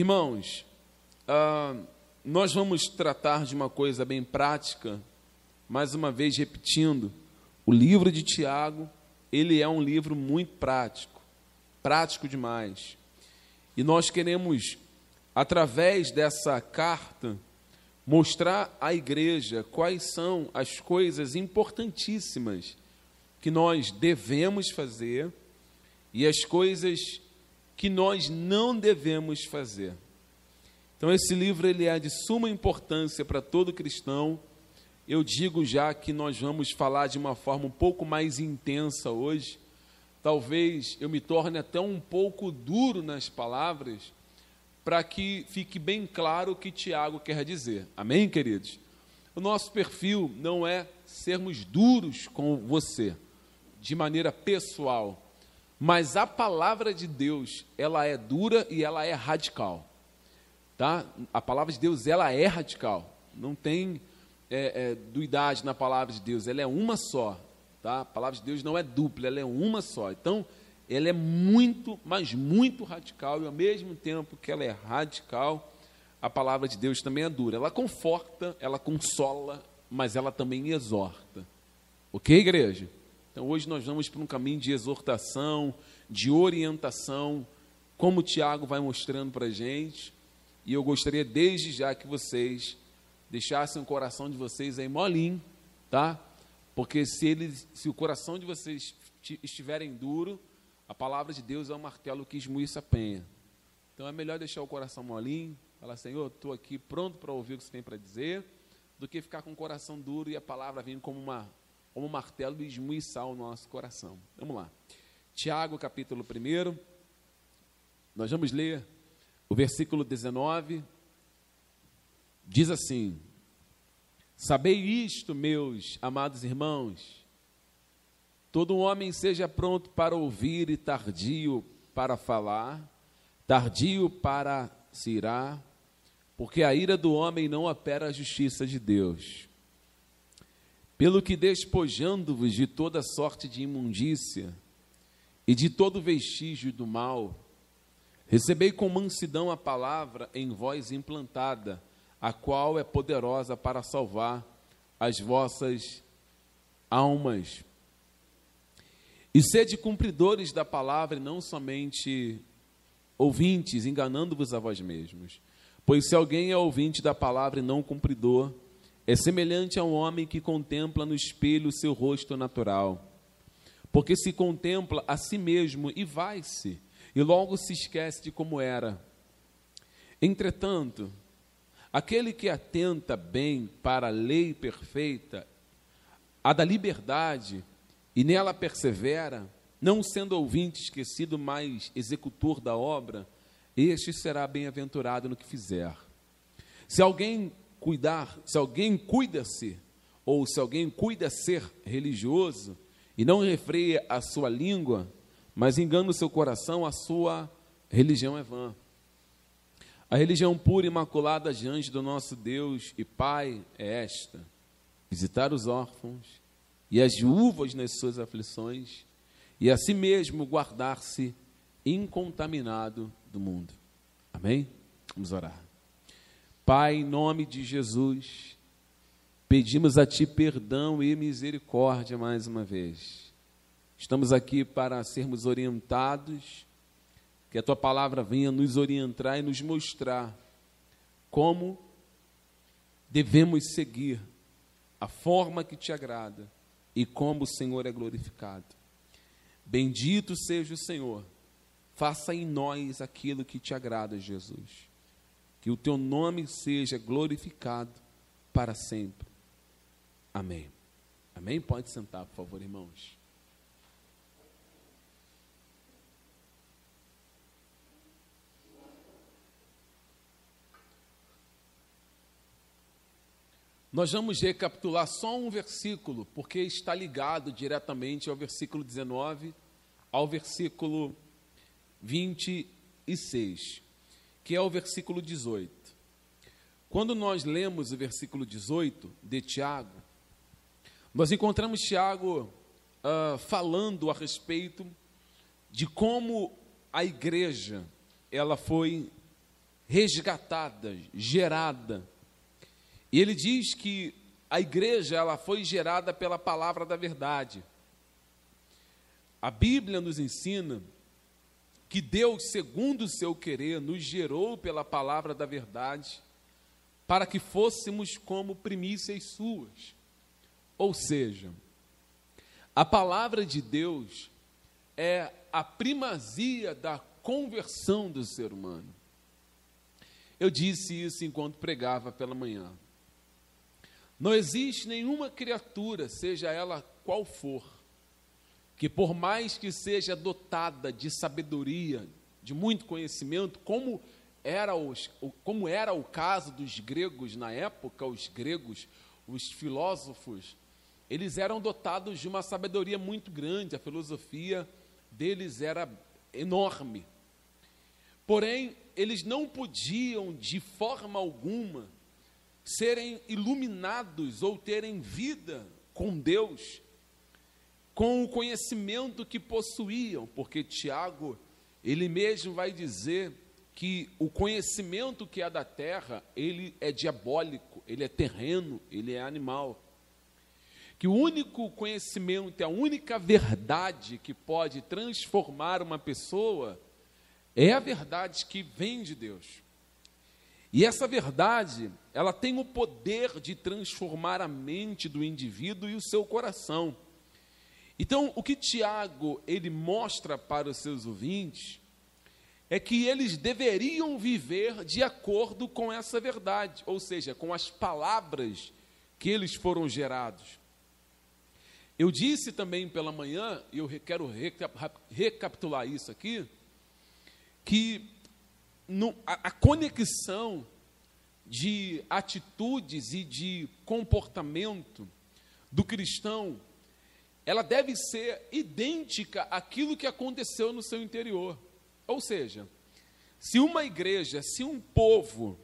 Irmãos, ah, nós vamos tratar de uma coisa bem prática, mais uma vez repetindo, o livro de Tiago, ele é um livro muito prático, prático demais. E nós queremos, através dessa carta, mostrar à igreja quais são as coisas importantíssimas que nós devemos fazer e as coisas que nós não devemos fazer. Então esse livro ele é de suma importância para todo cristão. Eu digo já que nós vamos falar de uma forma um pouco mais intensa hoje. Talvez eu me torne até um pouco duro nas palavras, para que fique bem claro o que Tiago quer dizer. Amém, queridos? O nosso perfil não é sermos duros com você, de maneira pessoal, mas a palavra de Deus, ela é dura e ela é radical. Tá? A palavra de Deus, ela é radical. Não tem é, é, duidade na palavra de Deus, ela é uma só. Tá? A palavra de Deus não é dupla, ela é uma só. Então, ela é muito, mas muito radical, e ao mesmo tempo que ela é radical, a palavra de Deus também é dura. Ela conforta, ela consola, mas ela também exorta. Ok, igreja? Então hoje nós vamos para um caminho de exortação, de orientação, como o Tiago vai mostrando para a gente. E eu gostaria desde já que vocês deixassem o coração de vocês aí molinho, tá? Porque se, ele, se o coração de vocês estiverem duro, a palavra de Deus é um martelo que esmuiça a penha. Então é melhor deixar o coração molinho, falar, Senhor, estou aqui pronto para ouvir o que você tem para dizer, do que ficar com o coração duro e a palavra vindo como uma como um martelo e esmuiçar o nosso coração. Vamos lá. Tiago, capítulo 1. Nós vamos ler o versículo 19. Diz assim: Sabei isto, meus amados irmãos, todo homem seja pronto para ouvir e tardio para falar, tardio para se irar, porque a ira do homem não opera a justiça de Deus. Pelo que despojando-vos de toda sorte de imundícia e de todo vestígio do mal, recebei com mansidão a palavra em vós implantada, a qual é poderosa para salvar as vossas almas. E sede cumpridores da palavra e não somente ouvintes, enganando-vos a vós mesmos. Pois se alguém é ouvinte da palavra e não cumpridor, é semelhante a um homem que contempla no espelho seu rosto natural. Porque se contempla a si mesmo e vai-se, e logo se esquece de como era. Entretanto, aquele que atenta bem para a lei perfeita, a da liberdade, e nela persevera, não sendo ouvinte esquecido, mas executor da obra, este será bem-aventurado no que fizer. Se alguém cuidar, se alguém cuida-se, ou se alguém cuida ser religioso, e não refreia a sua língua, mas engana o seu coração, a sua religião é vã. A religião pura e imaculada diante do nosso Deus e Pai é esta: visitar os órfãos e as viúvas nas suas aflições, e a si mesmo guardar-se incontaminado do mundo. Amém? Vamos orar. Pai, em nome de Jesus, pedimos a Ti perdão e misericórdia mais uma vez. Estamos aqui para sermos orientados, que a Tua palavra venha nos orientar e nos mostrar como devemos seguir a forma que te agrada e como o Senhor é glorificado. Bendito seja o Senhor, faça em nós aquilo que te agrada, Jesus que o teu nome seja glorificado para sempre. Amém. Amém? Pode sentar, por favor, irmãos. Nós vamos recapitular só um versículo, porque está ligado diretamente ao versículo 19, ao versículo 26 que é o versículo 18. Quando nós lemos o versículo 18 de Tiago, nós encontramos Tiago uh, falando a respeito de como a igreja ela foi resgatada, gerada. E ele diz que a igreja ela foi gerada pela palavra da verdade. A Bíblia nos ensina que Deus, segundo o seu querer, nos gerou pela palavra da verdade, para que fôssemos como primícias suas. Ou seja, a palavra de Deus é a primazia da conversão do ser humano. Eu disse isso enquanto pregava pela manhã. Não existe nenhuma criatura, seja ela qual for, que por mais que seja dotada de sabedoria, de muito conhecimento, como era, os, como era o caso dos gregos na época, os gregos, os filósofos, eles eram dotados de uma sabedoria muito grande, a filosofia deles era enorme. Porém, eles não podiam, de forma alguma, serem iluminados ou terem vida com Deus com o conhecimento que possuíam, porque Tiago, ele mesmo vai dizer que o conhecimento que é da terra, ele é diabólico, ele é terreno, ele é animal. Que o único conhecimento, a única verdade que pode transformar uma pessoa é a verdade que vem de Deus. E essa verdade, ela tem o poder de transformar a mente do indivíduo e o seu coração. Então, o que Tiago ele mostra para os seus ouvintes é que eles deveriam viver de acordo com essa verdade, ou seja, com as palavras que eles foram gerados. Eu disse também pela manhã, e eu quero recapitular isso aqui, que a conexão de atitudes e de comportamento do cristão ela deve ser idêntica àquilo que aconteceu no seu interior. Ou seja, se uma igreja, se um povo,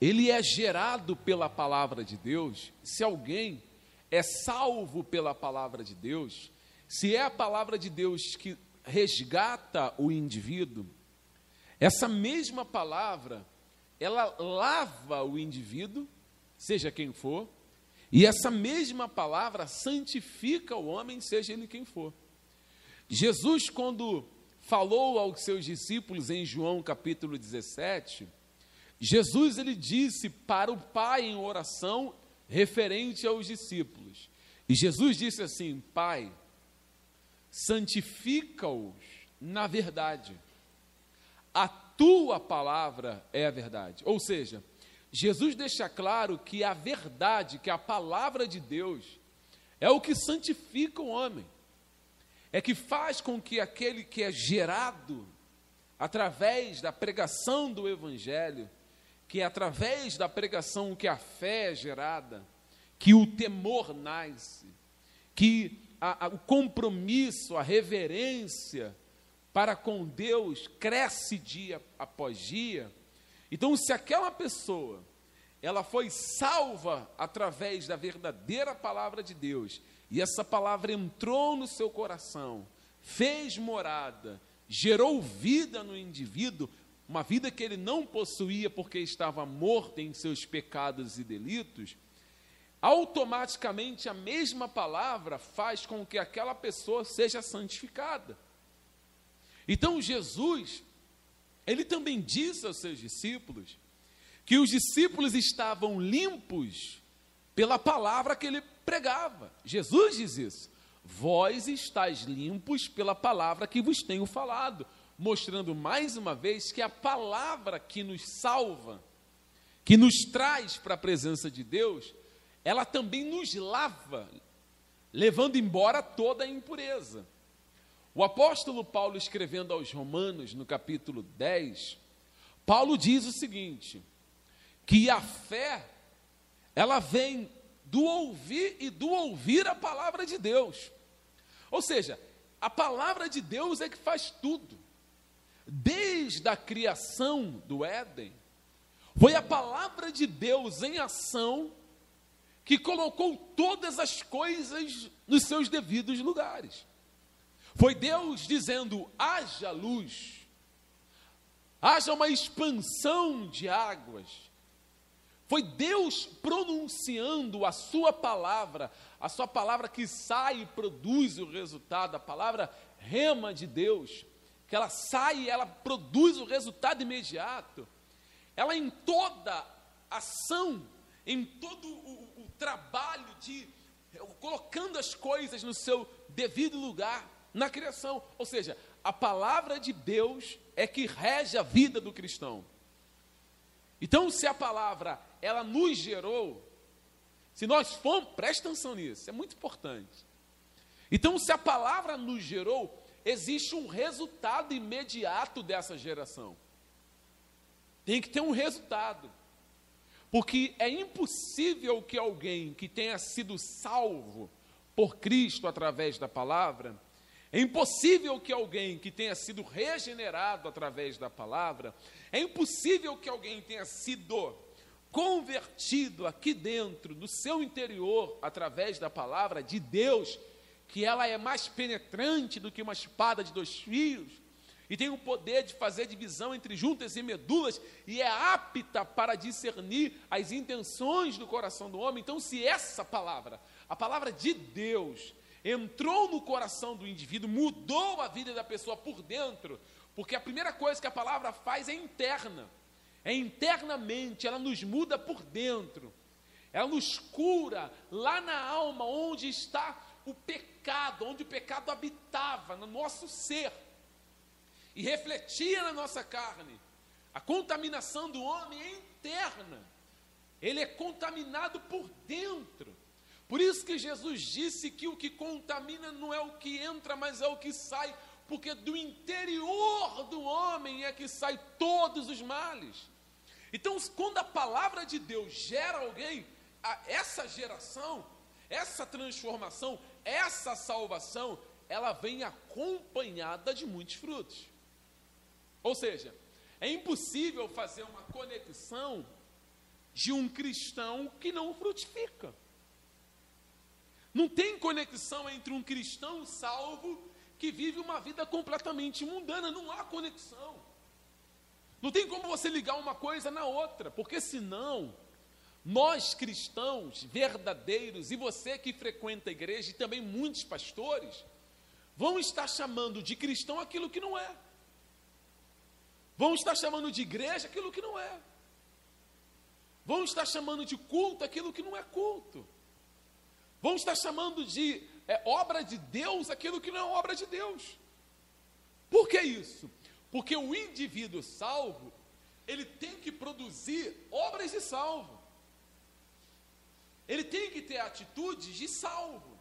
ele é gerado pela palavra de Deus, se alguém é salvo pela palavra de Deus, se é a palavra de Deus que resgata o indivíduo, essa mesma palavra, ela lava o indivíduo, seja quem for, e essa mesma palavra santifica o homem, seja ele quem for. Jesus, quando falou aos seus discípulos em João capítulo 17, Jesus ele disse para o Pai em oração referente aos discípulos. E Jesus disse assim: Pai, santifica-os na verdade. A tua palavra é a verdade. Ou seja, Jesus deixa claro que a verdade, que a palavra de Deus, é o que santifica o homem, é que faz com que aquele que é gerado através da pregação do Evangelho, que é através da pregação que a fé é gerada, que o temor nasce, que a, a, o compromisso, a reverência para com Deus cresce dia após dia então, se aquela pessoa ela foi salva através da verdadeira palavra de Deus, e essa palavra entrou no seu coração, fez morada, gerou vida no indivíduo, uma vida que ele não possuía porque estava morto em seus pecados e delitos, automaticamente a mesma palavra faz com que aquela pessoa seja santificada. Então Jesus, ele também disse aos seus discípulos que os discípulos estavam limpos pela palavra que ele pregava. Jesus diz isso. Vós estáis limpos pela palavra que vos tenho falado, mostrando mais uma vez que a palavra que nos salva, que nos traz para a presença de Deus, ela também nos lava, levando embora toda a impureza. O apóstolo Paulo, escrevendo aos Romanos, no capítulo 10, Paulo diz o seguinte: que a fé, ela vem do ouvir e do ouvir a palavra de Deus. Ou seja, a palavra de Deus é que faz tudo. Desde a criação do Éden, foi a palavra de Deus em ação que colocou todas as coisas nos seus devidos lugares. Foi Deus dizendo: haja luz. haja uma expansão de águas. Foi Deus pronunciando a sua palavra, a sua palavra que sai e produz o resultado, a palavra rema de Deus, que ela sai e ela produz o resultado imediato. Ela em toda ação, em todo o, o trabalho de colocando as coisas no seu devido lugar na criação, ou seja, a palavra de Deus é que rege a vida do cristão. Então, se a palavra ela nos gerou, se nós fomos, presta atenção nisso, é muito importante. Então, se a palavra nos gerou, existe um resultado imediato dessa geração. Tem que ter um resultado. Porque é impossível que alguém que tenha sido salvo por Cristo através da palavra, é impossível que alguém que tenha sido regenerado através da palavra, é impossível que alguém tenha sido convertido aqui dentro, do seu interior, através da palavra de Deus, que ela é mais penetrante do que uma espada de dois fios, e tem o poder de fazer divisão entre juntas e medulas, e é apta para discernir as intenções do coração do homem. Então, se essa palavra, a palavra de Deus, entrou no coração do indivíduo, mudou a vida da pessoa por dentro, porque a primeira coisa que a palavra faz é interna, é internamente, ela nos muda por dentro, ela nos cura lá na alma, onde está o pecado, onde o pecado habitava, no nosso ser e refletia na nossa carne. A contaminação do homem é interna, ele é contaminado por dentro. Por isso que Jesus disse que o que contamina não é o que entra, mas é o que sai, porque do interior do homem é que sai todos os males. Então, quando a palavra de Deus gera alguém, essa geração, essa transformação, essa salvação, ela vem acompanhada de muitos frutos. Ou seja, é impossível fazer uma conexão de um cristão que não frutifica. Não tem conexão entre um cristão salvo que vive uma vida completamente mundana, não há conexão. Não tem como você ligar uma coisa na outra, porque senão nós cristãos verdadeiros e você que frequenta a igreja e também muitos pastores vão estar chamando de cristão aquilo que não é. Vão estar chamando de igreja aquilo que não é. Vão estar chamando de culto aquilo que não é culto. Vão estar chamando de é, obra de Deus aquilo que não é obra de Deus. Por que isso? Porque o indivíduo salvo, ele tem que produzir obras de salvo. Ele tem que ter atitudes de salvo.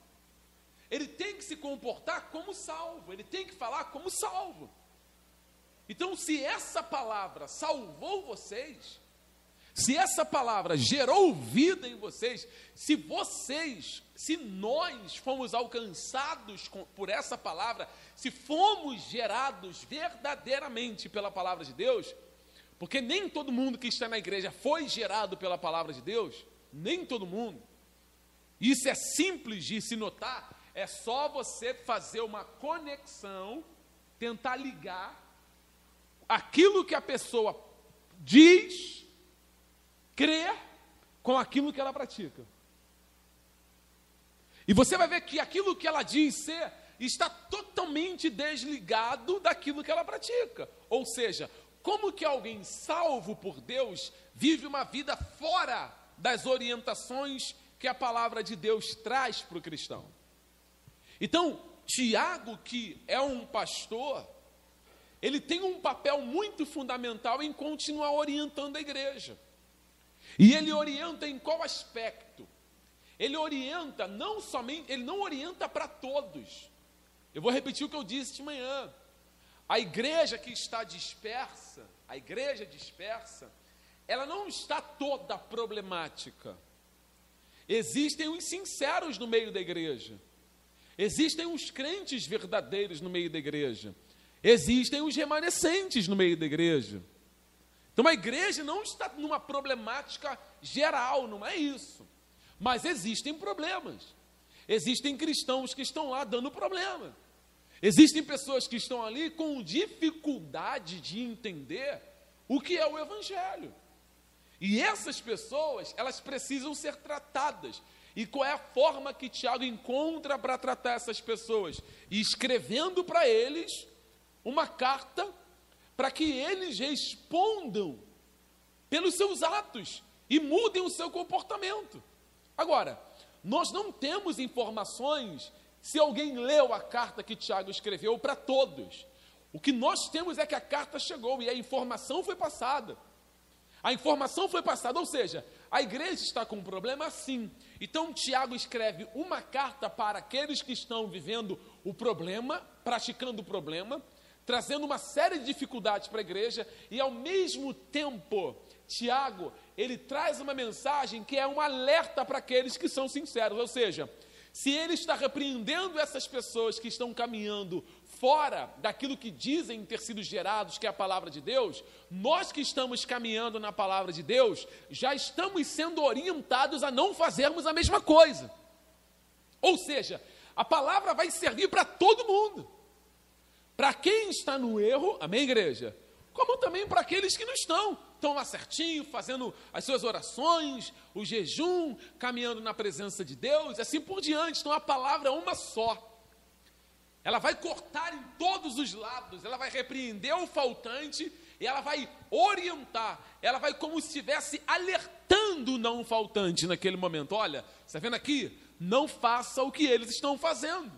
Ele tem que se comportar como salvo. Ele tem que falar como salvo. Então, se essa palavra salvou vocês, se essa palavra gerou vida em vocês, se vocês, se nós fomos alcançados com, por essa palavra, se fomos gerados verdadeiramente pela palavra de Deus, porque nem todo mundo que está na igreja foi gerado pela palavra de Deus, nem todo mundo. Isso é simples de se notar, é só você fazer uma conexão, tentar ligar aquilo que a pessoa diz, crê, com aquilo que ela pratica. E você vai ver que aquilo que ela diz ser está totalmente desligado daquilo que ela pratica. Ou seja, como que alguém salvo por Deus vive uma vida fora das orientações que a palavra de Deus traz para o cristão? Então, Tiago, que é um pastor, ele tem um papel muito fundamental em continuar orientando a igreja. E ele orienta em qual aspecto? Ele orienta não somente, ele não orienta para todos. Eu vou repetir o que eu disse de manhã. A igreja que está dispersa, a igreja dispersa, ela não está toda problemática. Existem os sinceros no meio da igreja. Existem os crentes verdadeiros no meio da igreja existem os remanescentes no meio da igreja. Então a igreja não está numa problemática geral, não é isso. Mas existem problemas. Existem cristãos que estão lá dando problema. Existem pessoas que estão ali com dificuldade de entender o que é o Evangelho. E essas pessoas, elas precisam ser tratadas. E qual é a forma que Tiago encontra para tratar essas pessoas? E escrevendo para eles uma carta para que eles respondam pelos seus atos e mudem o seu comportamento. Agora, nós não temos informações se alguém leu a carta que Tiago escreveu para todos. O que nós temos é que a carta chegou e a informação foi passada. A informação foi passada, ou seja, a igreja está com um problema sim. Então Tiago escreve uma carta para aqueles que estão vivendo o problema, praticando o problema, trazendo uma série de dificuldades para a igreja e ao mesmo tempo, Tiago, ele traz uma mensagem que é um alerta para aqueles que são sinceros, ou seja, se ele está repreendendo essas pessoas que estão caminhando fora daquilo que dizem ter sido gerados, que é a palavra de Deus, nós que estamos caminhando na palavra de Deus, já estamos sendo orientados a não fazermos a mesma coisa. Ou seja, a palavra vai servir para todo mundo. Para quem está no erro, amém, igreja? Como também para aqueles que não estão. Estão lá certinho, fazendo as suas orações, o jejum, caminhando na presença de Deus, assim por diante. Então a palavra é uma só. Ela vai cortar em todos os lados, ela vai repreender o faltante e ela vai orientar, ela vai como se estivesse alertando o não faltante naquele momento. Olha, está vendo aqui? Não faça o que eles estão fazendo.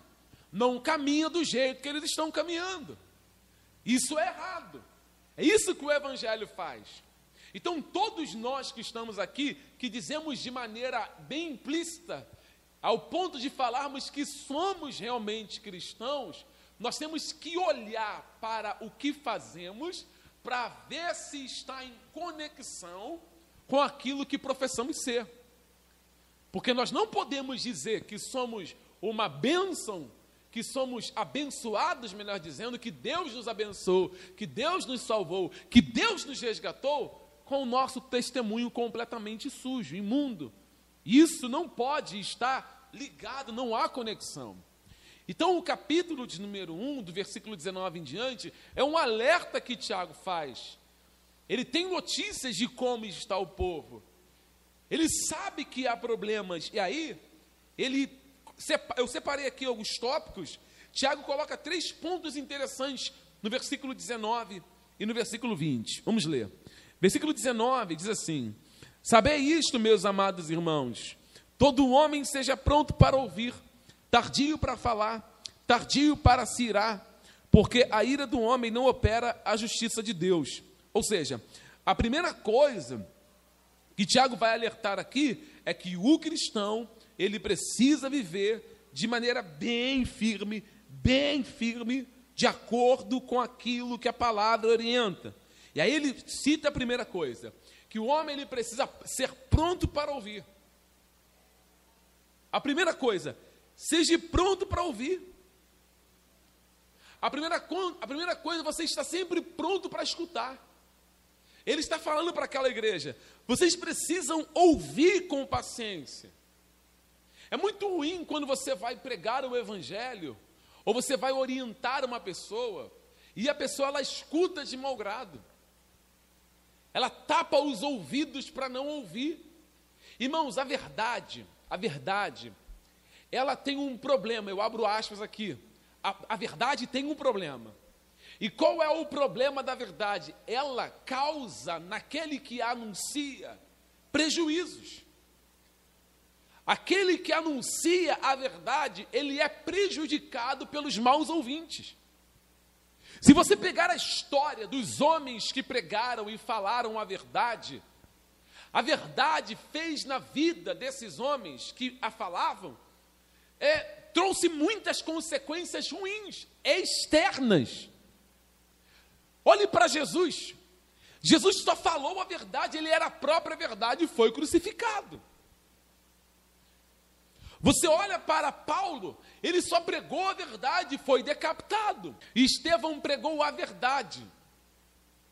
Não caminha do jeito que eles estão caminhando. Isso é errado. É isso que o Evangelho faz. Então, todos nós que estamos aqui, que dizemos de maneira bem implícita ao ponto de falarmos que somos realmente cristãos, nós temos que olhar para o que fazemos para ver se está em conexão com aquilo que professamos ser. Porque nós não podemos dizer que somos uma bênção, que somos abençoados, melhor dizendo, que Deus nos abençoou, que Deus nos salvou, que Deus nos resgatou, com o nosso testemunho completamente sujo, imundo. Isso não pode estar ligado, não há conexão. Então, o capítulo de número 1, do versículo 19 em diante, é um alerta que Tiago faz. Ele tem notícias de como está o povo. Ele sabe que há problemas. E aí, ele eu separei aqui alguns tópicos. Tiago coloca três pontos interessantes no versículo 19 e no versículo 20. Vamos ler. Versículo 19 diz assim: Sabei isto, meus amados irmãos, todo homem seja pronto para ouvir, tardio para falar, tardio para se irar, porque a ira do homem não opera a justiça de Deus. Ou seja, a primeira coisa que Tiago vai alertar aqui é que o cristão, ele precisa viver de maneira bem firme, bem firme, de acordo com aquilo que a palavra orienta. E aí ele cita a primeira coisa, que o homem ele precisa ser pronto para ouvir. A primeira coisa, seja pronto para ouvir. A primeira, a primeira coisa, você está sempre pronto para escutar. Ele está falando para aquela igreja: vocês precisam ouvir com paciência. É muito ruim quando você vai pregar o evangelho, ou você vai orientar uma pessoa, e a pessoa ela escuta de mau grado ela tapa os ouvidos para não ouvir. Irmãos, a verdade, a verdade, ela tem um problema, eu abro aspas aqui. A, a verdade tem um problema. E qual é o problema da verdade? Ela causa naquele que anuncia prejuízos. Aquele que anuncia a verdade, ele é prejudicado pelos maus ouvintes. Se você pegar a história dos homens que pregaram e falaram a verdade, a verdade fez na vida desses homens que a falavam, é, trouxe muitas consequências ruins, externas. Olhe para Jesus. Jesus só falou a verdade, ele era a própria verdade e foi crucificado. Você olha para Paulo, ele só pregou a verdade foi decapitado. E Estevão pregou a verdade.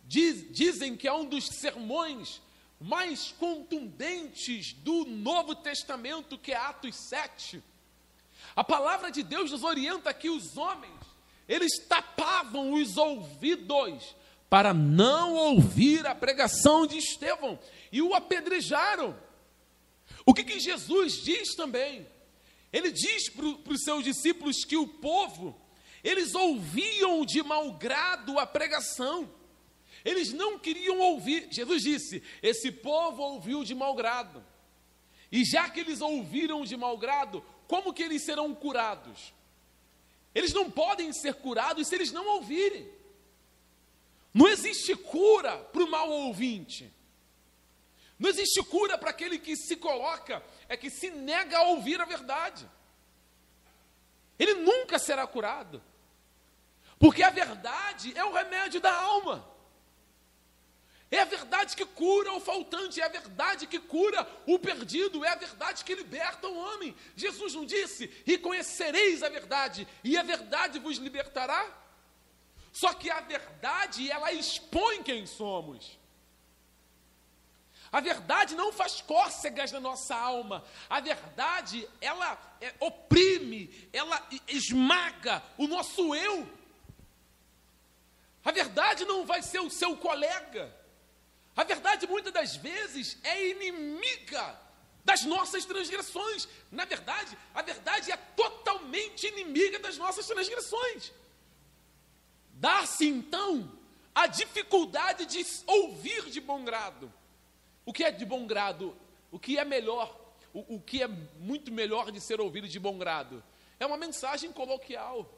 Diz, dizem que é um dos sermões mais contundentes do Novo Testamento, que é Atos 7. A palavra de Deus nos orienta que os homens, eles tapavam os ouvidos para não ouvir a pregação de Estevão e o apedrejaram. O que, que Jesus diz também? Ele diz para os seus discípulos que o povo, eles ouviam de mau grado a pregação. Eles não queriam ouvir. Jesus disse: Esse povo ouviu de mau grado. E já que eles ouviram de mau grado, como que eles serão curados? Eles não podem ser curados se eles não ouvirem. Não existe cura para o mal ouvinte. Não existe cura para aquele que se coloca, é que se nega a ouvir a verdade. Ele nunca será curado. Porque a verdade é o remédio da alma. É a verdade que cura o faltante, é a verdade que cura o perdido, é a verdade que liberta o homem. Jesus não disse: e conhecereis a verdade, e a verdade vos libertará? Só que a verdade, ela expõe quem somos. A verdade não faz cócegas na nossa alma. A verdade, ela é, oprime, ela esmaga o nosso eu. A verdade não vai ser o seu colega. A verdade, muitas das vezes, é inimiga das nossas transgressões. Na verdade, a verdade é totalmente inimiga das nossas transgressões. Dá-se então a dificuldade de ouvir de bom grado. O que é de bom grado? O que é melhor? O, o que é muito melhor de ser ouvido de bom grado? É uma mensagem coloquial.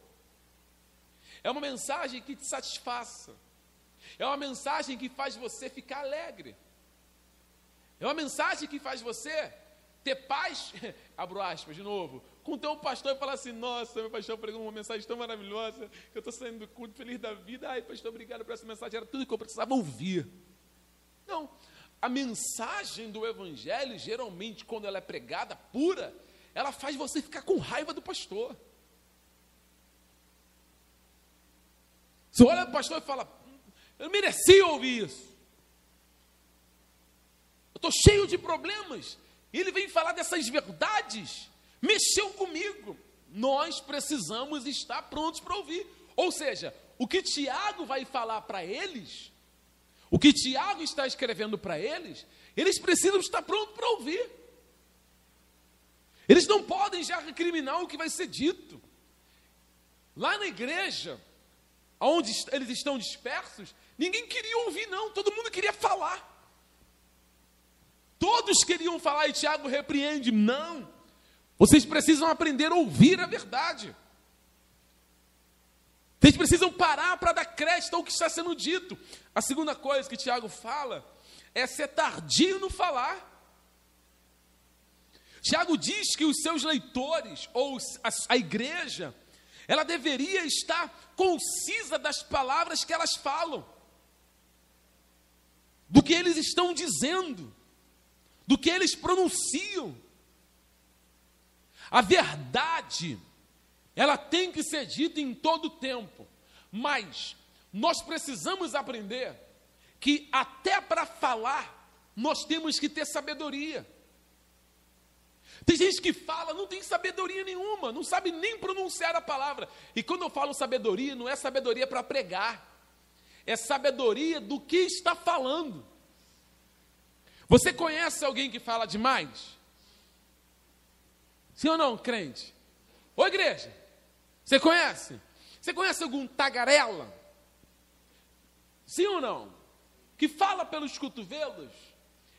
É uma mensagem que te satisfaça. É uma mensagem que faz você ficar alegre. É uma mensagem que faz você ter paz, abro aspas de novo, com o teu pastor e falar assim: Nossa, meu pastor pregou uma mensagem tão maravilhosa, que eu estou saindo do culto feliz da vida. Ai, pastor, obrigado por essa mensagem, era tudo que eu precisava ouvir. Não, a mensagem do Evangelho, geralmente, quando ela é pregada pura, ela faz você ficar com raiva do pastor. Você olha para o pastor e fala: eu merecia ouvir isso. Eu estou cheio de problemas. E ele vem falar dessas verdades. Mexeu comigo. Nós precisamos estar prontos para ouvir. Ou seja, o que Tiago vai falar para eles, o que Tiago está escrevendo para eles, eles precisam estar prontos para ouvir. Eles não podem já recriminar o que vai ser dito. Lá na igreja, onde eles estão dispersos, Ninguém queria ouvir, não, todo mundo queria falar. Todos queriam falar e Tiago repreende: não, vocês precisam aprender a ouvir a verdade. Vocês precisam parar para dar crédito ao que está sendo dito. A segunda coisa que Tiago fala é ser tardio no falar. Tiago diz que os seus leitores, ou a, a igreja, ela deveria estar concisa das palavras que elas falam do que eles estão dizendo, do que eles pronunciam. A verdade, ela tem que ser dita em todo tempo, mas nós precisamos aprender que até para falar, nós temos que ter sabedoria. Tem gente que fala, não tem sabedoria nenhuma, não sabe nem pronunciar a palavra. E quando eu falo sabedoria, não é sabedoria para pregar é sabedoria do que está falando. Você conhece alguém que fala demais? Sim ou não, crente? Ô igreja, você conhece? Você conhece algum tagarela? Sim ou não? Que fala pelos cotovelos?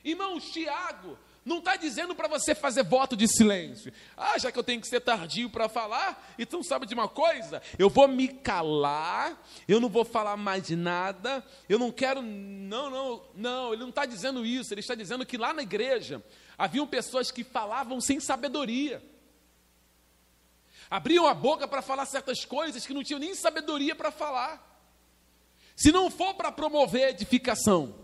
Irmão Tiago não está dizendo para você fazer voto de silêncio. Ah, já que eu tenho que ser tardio para falar, então sabe de uma coisa? Eu vou me calar, eu não vou falar mais nada, eu não quero. Não, não, não, ele não está dizendo isso, ele está dizendo que lá na igreja haviam pessoas que falavam sem sabedoria. Abriam a boca para falar certas coisas que não tinham nem sabedoria para falar. Se não for para promover edificação,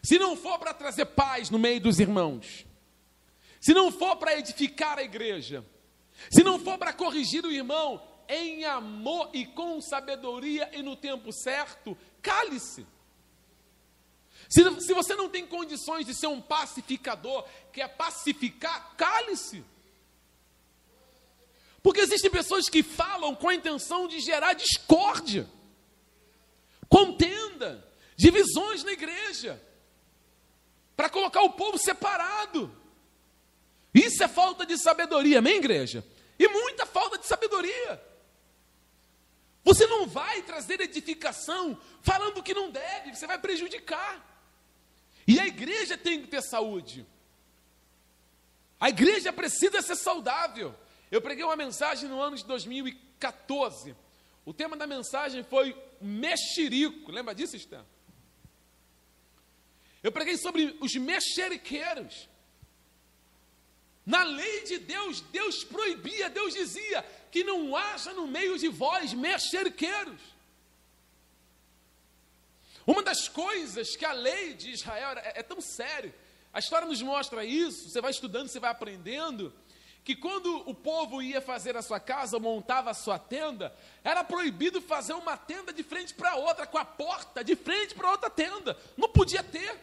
se não for para trazer paz no meio dos irmãos, se não for para edificar a igreja, se não for para corrigir o irmão em amor e com sabedoria e no tempo certo, cale-se. Se, se você não tem condições de ser um pacificador, que é pacificar, cale-se. Porque existem pessoas que falam com a intenção de gerar discórdia contenda, divisões na igreja, para colocar o povo separado. Isso é falta de sabedoria, amém, igreja? E muita falta de sabedoria. Você não vai trazer edificação falando que não deve, você vai prejudicar. E a igreja tem que ter saúde. A igreja precisa ser saudável. Eu preguei uma mensagem no ano de 2014. O tema da mensagem foi mexerico. Lembra disso, Stan? Eu preguei sobre os mexeriqueiros. Na lei de Deus, Deus proibia, Deus dizia que não haja no meio de vós mexeriqueiros. Uma das coisas que a lei de Israel é, é tão sério, a história nos mostra isso, você vai estudando, você vai aprendendo, que quando o povo ia fazer a sua casa, montava a sua tenda, era proibido fazer uma tenda de frente para outra, com a porta de frente para outra tenda. Não podia ter,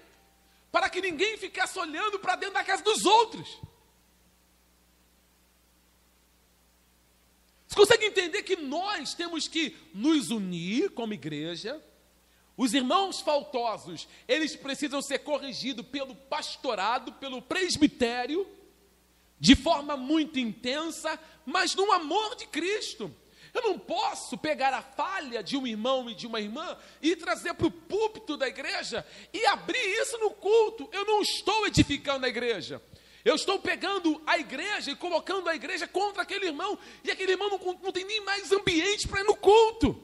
para que ninguém ficasse olhando para dentro da casa dos outros. Você consegue entender que nós temos que nos unir como igreja? Os irmãos faltosos, eles precisam ser corrigidos pelo pastorado, pelo presbitério, de forma muito intensa, mas no amor de Cristo. Eu não posso pegar a falha de um irmão e de uma irmã e trazer para o púlpito da igreja e abrir isso no culto. Eu não estou edificando a igreja. Eu estou pegando a igreja e colocando a igreja contra aquele irmão, e aquele irmão não, não tem nem mais ambiente para ir no culto.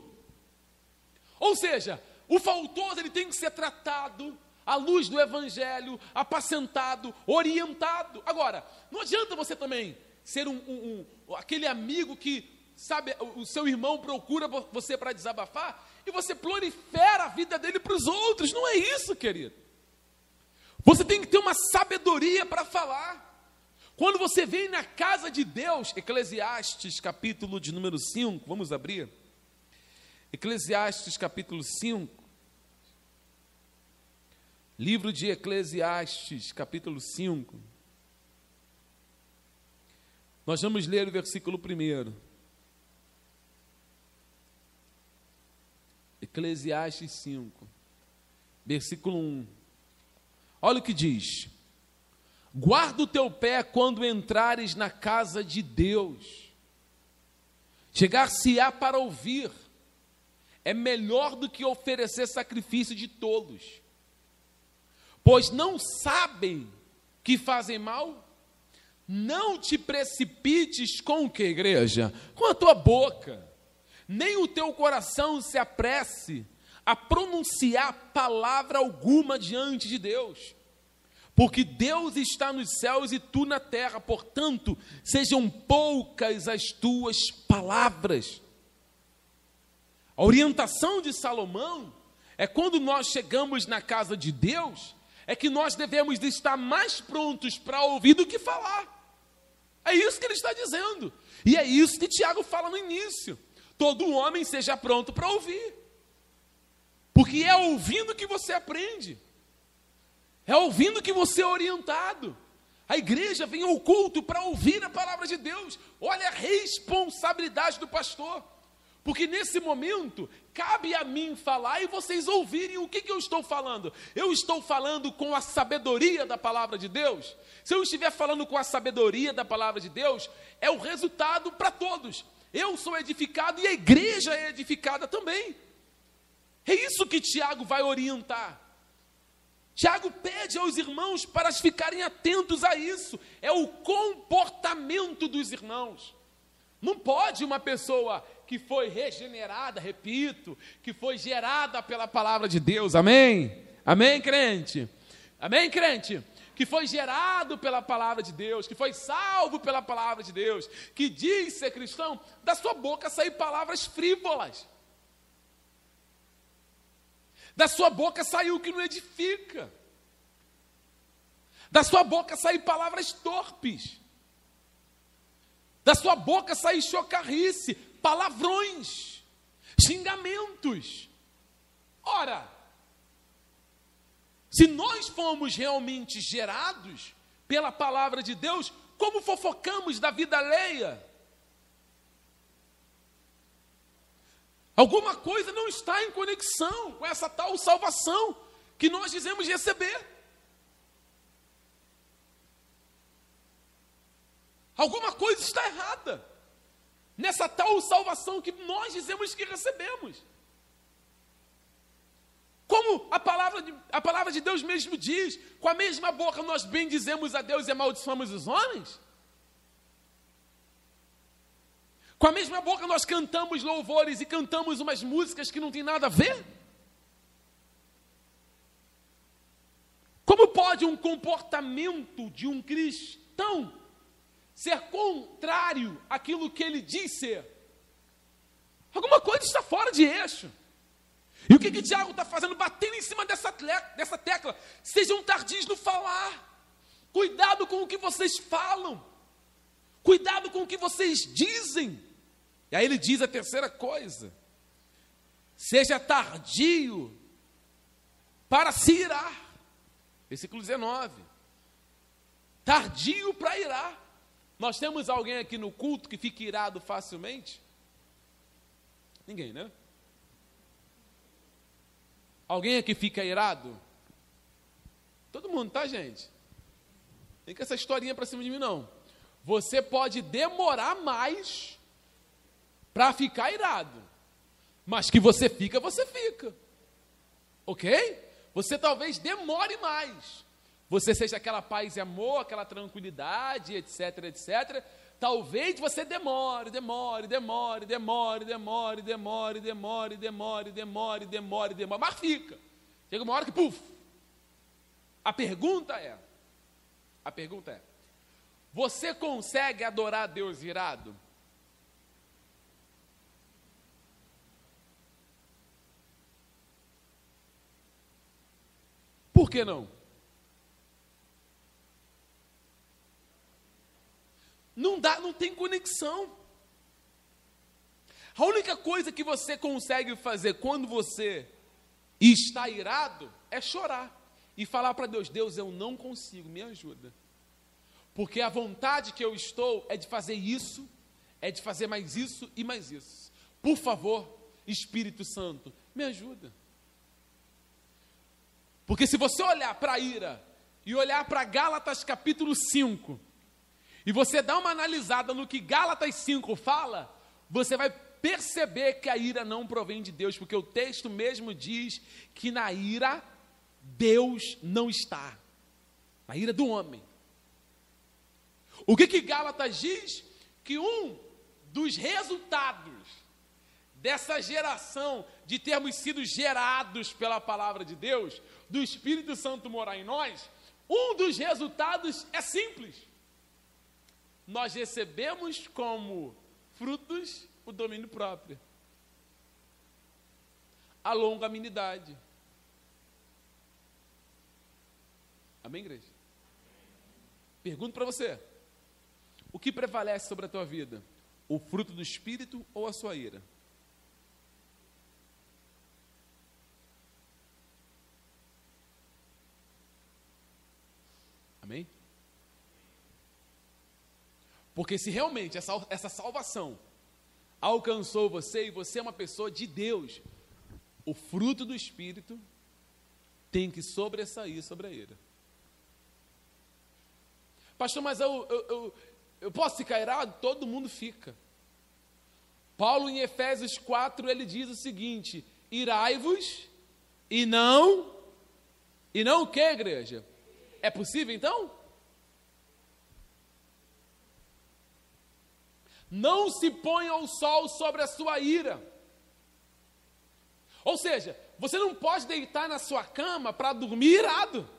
Ou seja, o faltoso ele tem que ser tratado à luz do evangelho, apacentado, orientado. Agora, não adianta você também ser um, um, um aquele amigo que, sabe, o, seu irmão procura você para desabafar e você prolifera a vida dele para os outros. Não é isso, querido. Você tem que ter uma sabedoria para falar. Quando você vem na casa de Deus, Eclesiastes capítulo de número 5, vamos abrir. Eclesiastes capítulo 5. Livro de Eclesiastes, capítulo 5. Nós vamos ler o versículo 1. Eclesiastes 5, versículo 1. Olha o que diz: Guarda o teu pé quando entrares na casa de Deus. Chegar-se-á para ouvir é melhor do que oferecer sacrifício de tolos pois não sabem que fazem mal? Não te precipites com o que, igreja? Com a tua boca, nem o teu coração se apresse a pronunciar palavra alguma diante de Deus. Porque Deus está nos céus e tu na terra, portanto, sejam poucas as tuas palavras. A orientação de Salomão é quando nós chegamos na casa de Deus, é que nós devemos estar mais prontos para ouvir do que falar. É isso que ele está dizendo. E é isso que Tiago fala no início. Todo homem seja pronto para ouvir. Porque é ouvindo que você aprende. É ouvindo que você é orientado. A igreja vem ao culto para ouvir a palavra de Deus. Olha a responsabilidade do pastor. Porque nesse momento, cabe a mim falar e vocês ouvirem o que, que eu estou falando. Eu estou falando com a sabedoria da palavra de Deus. Se eu estiver falando com a sabedoria da palavra de Deus, é o resultado para todos. Eu sou edificado e a igreja é edificada também. É isso que Tiago vai orientar. Tiago pede aos irmãos para ficarem atentos a isso. É o comportamento dos irmãos. Não pode uma pessoa que foi regenerada, repito, que foi gerada pela palavra de Deus, amém? Amém, crente? Amém, crente? Que foi gerado pela palavra de Deus, que foi salvo pela palavra de Deus, que diz ser cristão, da sua boca sair palavras frívolas. Da sua boca saiu o que não edifica. Da sua boca sair palavras torpes. Da sua boca sair chocarrice, palavrões, xingamentos. Ora, se nós fomos realmente gerados pela palavra de Deus, como fofocamos da vida alheia? Alguma coisa não está em conexão com essa tal salvação que nós dizemos receber. Alguma coisa está errada nessa tal salvação que nós dizemos que recebemos. Como a palavra, de, a palavra de Deus mesmo diz, com a mesma boca nós bendizemos a Deus e amaldiçoamos os homens? Com a mesma boca nós cantamos louvores e cantamos umas músicas que não tem nada a ver? Como pode um comportamento de um cristão ser contrário àquilo que ele diz ser. Alguma coisa está fora de eixo. E o que, que Tiago está fazendo? Batendo em cima dessa, dessa tecla. Sejam tardios no falar. Cuidado com o que vocês falam. Cuidado com o que vocês dizem. E aí ele diz a terceira coisa: seja tardio para se irar. Versículo 19. Tardio para irar. Nós temos alguém aqui no culto que fica irado facilmente? Ninguém, né? Alguém aqui fica irado? Todo mundo, tá, gente? Tem que essa historinha para cima de mim, não. Você pode demorar mais para ficar irado. Mas que você fica, você fica. Ok? Você talvez demore mais. Você seja aquela paz e amor, aquela tranquilidade, etc, etc. Talvez você demore, demore, demore, demore, demore, demore, demore, demore, demore, demore, demore, mas fica. Chega uma hora que, puf. A pergunta é: a pergunta é: você consegue adorar Deus irado? Por que não? Não dá, não tem conexão. A única coisa que você consegue fazer quando você está irado é chorar e falar para Deus: Deus, eu não consigo, me ajuda. Porque a vontade que eu estou é de fazer isso, é de fazer mais isso e mais isso. Por favor, Espírito Santo, me ajuda. Porque se você olhar para a ira e olhar para Gálatas capítulo 5, e você dá uma analisada no que Gálatas 5 fala, você vai perceber que a ira não provém de Deus, porque o texto mesmo diz que na ira Deus não está. Na ira do homem. O que que Gálatas diz? Que um dos resultados dessa geração de termos sido gerados pela palavra de Deus, do Espírito Santo morar em nós, um dos resultados é simples nós recebemos como frutos o domínio próprio, a longanimidade. Amém, igreja? Pergunto para você: o que prevalece sobre a tua vida? O fruto do espírito ou a sua ira? Amém? Porque se realmente essa, essa salvação alcançou você e você é uma pessoa de Deus, o fruto do Espírito tem que sobressair sobre a ira. Pastor, mas eu, eu, eu, eu posso ficar irado? Todo mundo fica. Paulo em Efésios 4, ele diz o seguinte: irai-vos e não, e não o que, igreja? É possível então? Não se ponha o sol sobre a sua ira. Ou seja, você não pode deitar na sua cama para dormir irado.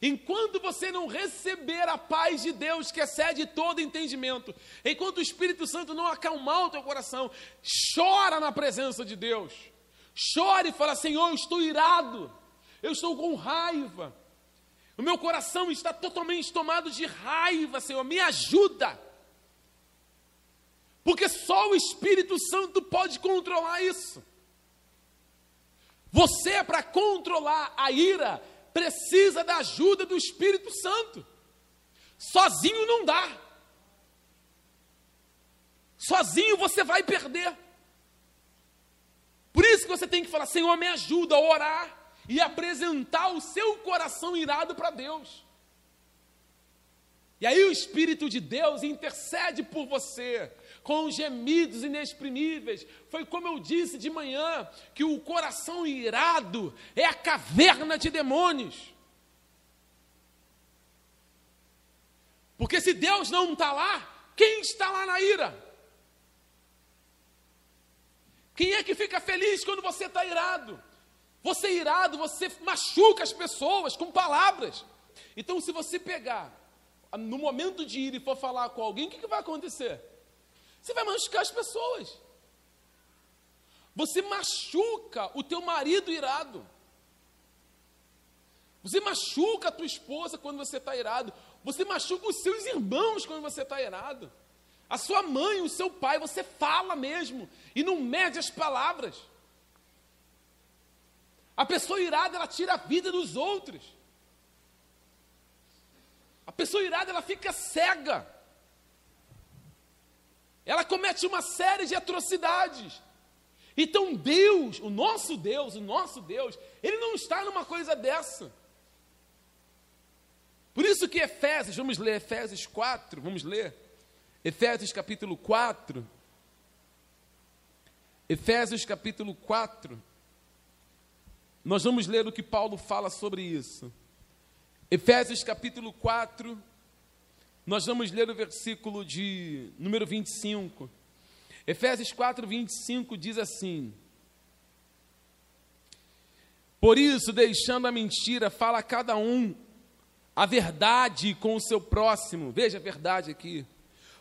Enquanto você não receber a paz de Deus que excede todo entendimento, enquanto o Espírito Santo não acalmar o teu coração, chora na presença de Deus. Chore e fala: Senhor, eu estou irado, eu estou com raiva, o meu coração está totalmente tomado de raiva, Senhor, me ajuda. Porque só o Espírito Santo pode controlar isso. Você, para controlar a ira, precisa da ajuda do Espírito Santo. Sozinho não dá. Sozinho você vai perder. isso que você tem que falar: Senhor, me ajuda a orar e apresentar o seu coração irado para Deus. E aí o Espírito de Deus intercede por você com gemidos inexprimíveis. Foi como eu disse de manhã, que o coração irado é a caverna de demônios. Porque se Deus não está lá, quem está lá na ira? Quem é que fica feliz quando você está irado? Você é irado, você machuca as pessoas com palavras. Então, se você pegar no momento de ir e for falar com alguém, o que, que vai acontecer? Você vai machucar as pessoas. Você machuca o teu marido irado. Você machuca a tua esposa quando você está irado. Você machuca os seus irmãos quando você está irado. A sua mãe, o seu pai, você fala mesmo e não mede as palavras. A pessoa irada, ela tira a vida dos outros. A pessoa irada, ela fica cega. Ela comete uma série de atrocidades. Então Deus, o nosso Deus, o nosso Deus, ele não está numa coisa dessa. Por isso que Efésios, vamos ler Efésios 4, vamos ler. Efésios capítulo 4. Efésios capítulo 4. Nós vamos ler o que Paulo fala sobre isso. Efésios capítulo 4, nós vamos ler o versículo de número 25. Efésios 4, 25 diz assim: Por isso, deixando a mentira, fala cada um a verdade com o seu próximo. Veja a verdade aqui.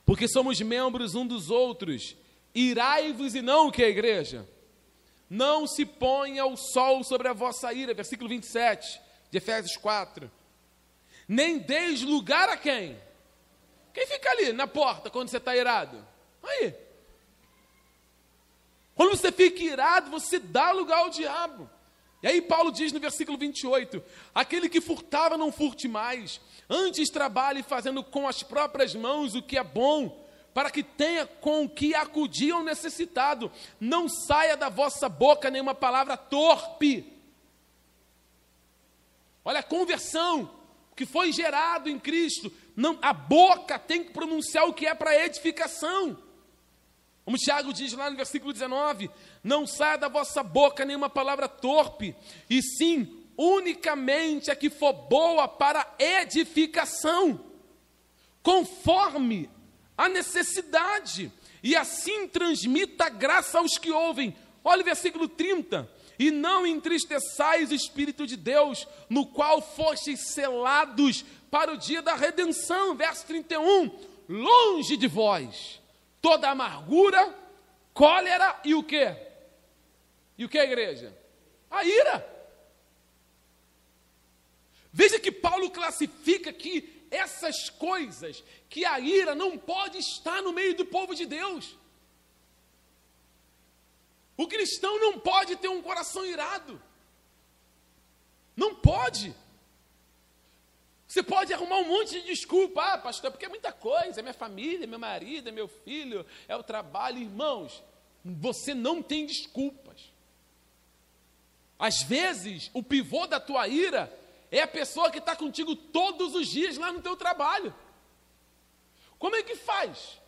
Porque somos membros um dos outros. Irai-vos e não o que a igreja? Não se ponha o sol sobre a vossa ira. Versículo 27 de Efésios 4. Nem deis lugar a quem? Quem fica ali na porta quando você está irado? Aí. Quando você fica irado, você dá lugar ao diabo. E aí Paulo diz no versículo 28: aquele que furtava, não furte mais, antes trabalhe fazendo com as próprias mãos o que é bom, para que tenha com que acudir ao necessitado. Não saia da vossa boca nenhuma palavra torpe. Olha a conversão que foi gerado em Cristo não, a boca tem que pronunciar o que é para edificação. Como Tiago diz lá no versículo 19: Não saia da vossa boca nenhuma palavra torpe, e sim unicamente a que for boa para edificação, conforme a necessidade, e assim transmita graça aos que ouvem. Olha o versículo 30. E não entristeçais o Espírito de Deus, no qual fostes selados para o dia da redenção. Verso 31. Longe de vós toda amargura, cólera e o quê? E o que, igreja? A ira. Veja que Paulo classifica aqui essas coisas que a ira não pode estar no meio do povo de Deus. O cristão não pode ter um coração irado. Não pode. Você pode arrumar um monte de desculpa, ah, pastor, porque é muita coisa, é minha família, é meu marido, é meu filho, é o trabalho, irmãos. Você não tem desculpas. Às vezes, o pivô da tua ira é a pessoa que está contigo todos os dias lá no teu trabalho. Como é que faz?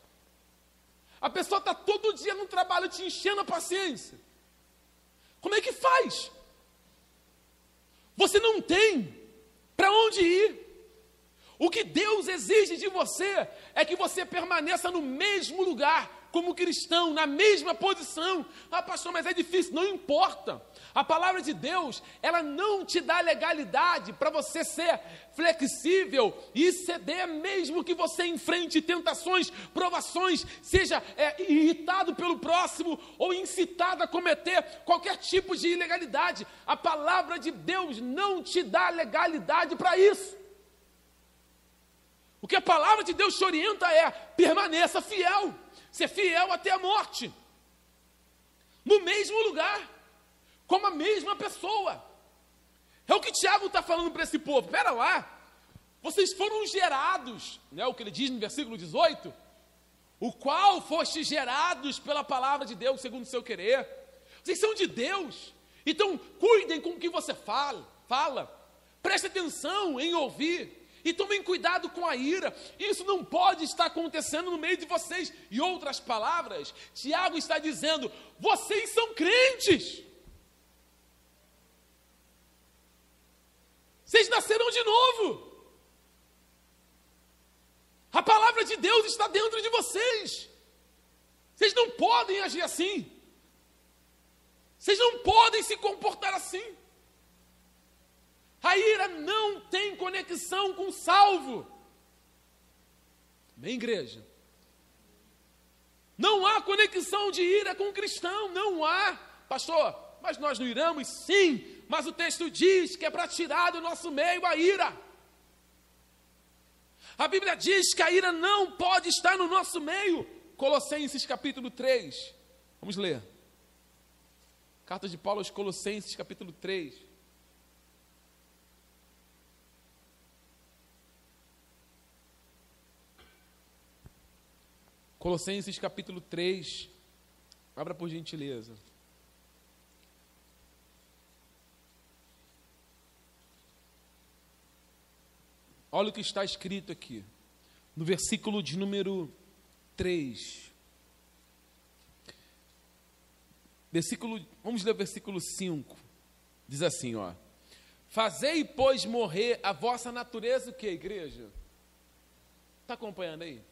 A pessoa está todo dia no trabalho te enchendo a paciência. Como é que faz? Você não tem para onde ir. O que Deus exige de você é que você permaneça no mesmo lugar, como cristão, na mesma posição. Ah, pastor, mas é difícil. Não importa. A palavra de Deus, ela não te dá legalidade para você ser flexível e ceder, mesmo que você enfrente tentações, provações, seja é, irritado pelo próximo ou incitado a cometer qualquer tipo de ilegalidade. A palavra de Deus não te dá legalidade para isso. O que a palavra de Deus te orienta é permaneça fiel, ser fiel até a morte, no mesmo lugar, como a mesma pessoa. É o que Tiago está falando para esse povo. Espera lá, vocês foram gerados, né, o que ele diz no versículo 18, o qual foste gerados pela palavra de Deus, segundo o seu querer, Vocês são de Deus. Então, cuidem com o que você fala. fala. Preste atenção em ouvir. E tomem cuidado com a ira. Isso não pode estar acontecendo no meio de vocês. E outras palavras, Tiago está dizendo: vocês são crentes. Vocês nasceram de novo. A palavra de Deus está dentro de vocês. Vocês não podem agir assim. Vocês não podem se comportar assim. A ira não tem conexão com o salvo. Amém, igreja? Não há conexão de ira com o cristão, não há. Pastor, mas nós não iramos? Sim, mas o texto diz que é para tirar do nosso meio a ira. A Bíblia diz que a ira não pode estar no nosso meio. Colossenses capítulo 3. Vamos ler. Carta de Paulo aos Colossenses capítulo 3. Colossenses capítulo 3. Abra por gentileza. Olha o que está escrito aqui, no versículo de número 3. Versículo, vamos ler o versículo 5. Diz assim, ó: Fazei, pois, morrer a vossa natureza, o que, igreja? Está acompanhando aí?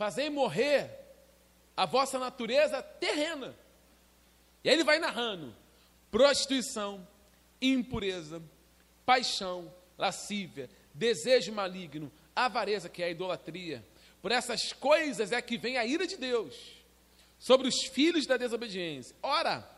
Fazei morrer a vossa natureza terrena. E aí ele vai narrando: prostituição, impureza, paixão, lascívia, desejo maligno, avareza, que é a idolatria. Por essas coisas é que vem a ira de Deus sobre os filhos da desobediência. Ora,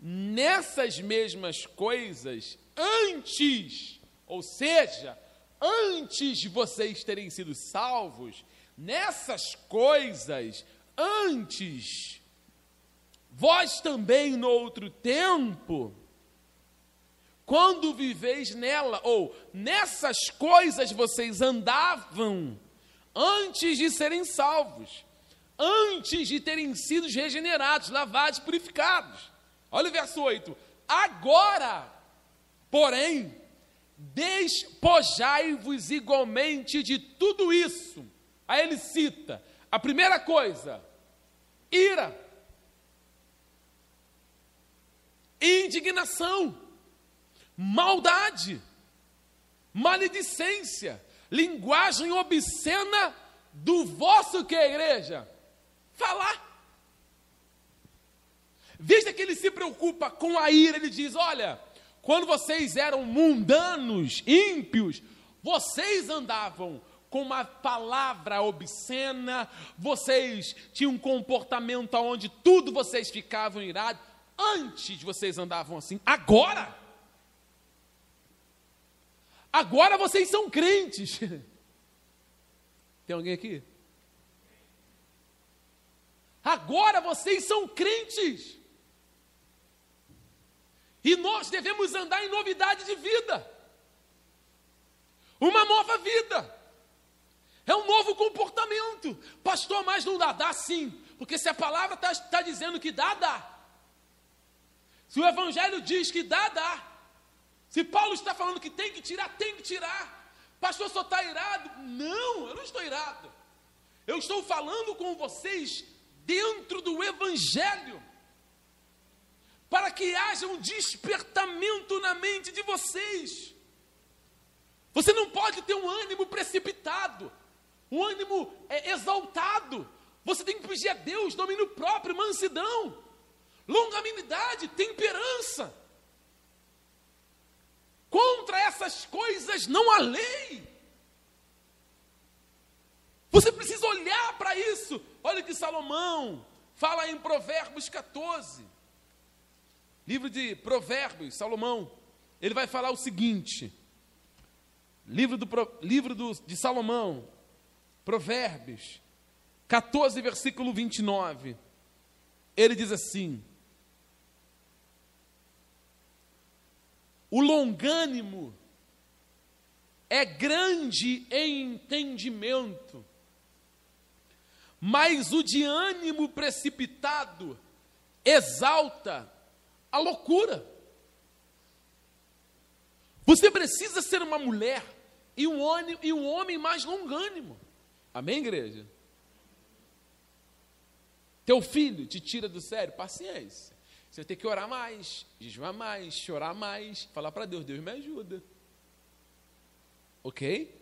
nessas mesmas coisas, antes, ou seja, antes de vocês terem sido salvos, nessas coisas, antes, vós também no outro tempo, quando viveis nela, ou nessas coisas vocês andavam, antes de serem salvos, antes de terem sido regenerados, lavados, purificados. Olha o verso 8. Agora, porém, despojai-vos igualmente de tudo isso Aí ele cita a primeira coisa: ira, indignação, maldade, maledicência, linguagem obscena do vosso que é igreja? Falar. Veja que ele se preocupa com a ira, ele diz: Olha, quando vocês eram mundanos, ímpios, vocês andavam com uma palavra obscena, vocês tinham um comportamento onde tudo vocês ficavam irados. Antes vocês andavam assim, agora. Agora vocês são crentes. Tem alguém aqui? Agora vocês são crentes. E nós devemos andar em novidade de vida. Uma nova vida. É um novo comportamento. Pastor, mas não dá? Dá sim. Porque se a palavra está tá dizendo que dá, dá. Se o Evangelho diz que dá, dá. Se Paulo está falando que tem que tirar, tem que tirar. Pastor, só está irado? Não, eu não estou irado. Eu estou falando com vocês dentro do Evangelho. Para que haja um despertamento na mente de vocês. Você não pode ter um ânimo precipitado um ânimo é, exaltado. Você tem que pedir a Deus domínio próprio, mansidão, longanimidade, temperança. Contra essas coisas não há lei. Você precisa olhar para isso. Olha que Salomão fala em Provérbios 14. Livro de Provérbios, Salomão, ele vai falar o seguinte: livro, do, livro do, de Salomão, Provérbios 14, versículo 29. Ele diz assim: O longânimo é grande em entendimento, mas o de ânimo precipitado exalta a loucura. Você precisa ser uma mulher e um homem, mais longânimo. Amém, igreja? Teu filho te tira do sério, paciência. Você vai ter que orar mais, jejuar mais, chorar mais, falar para Deus, Deus me ajuda. Ok?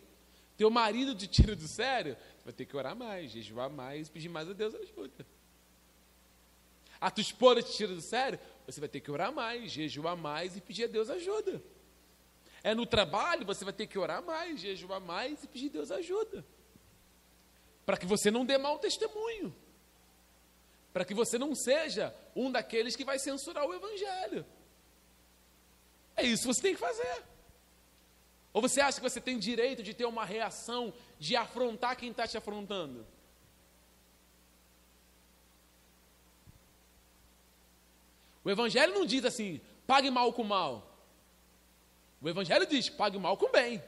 Teu marido te tira do sério, vai ter que orar mais, jejuar mais, pedir mais a Deus ajuda. A tua esposa te tira do sério, você vai ter que orar mais, jejuar mais e pedir a Deus ajuda. É no trabalho, você vai ter que orar mais, jejuar mais e pedir a Deus ajuda. Para que você não dê mau testemunho. Para que você não seja um daqueles que vai censurar o Evangelho. É isso que você tem que fazer. Ou você acha que você tem direito de ter uma reação, de afrontar quem está te afrontando? O Evangelho não diz assim, pague mal com mal. O Evangelho diz, pague mal com bem.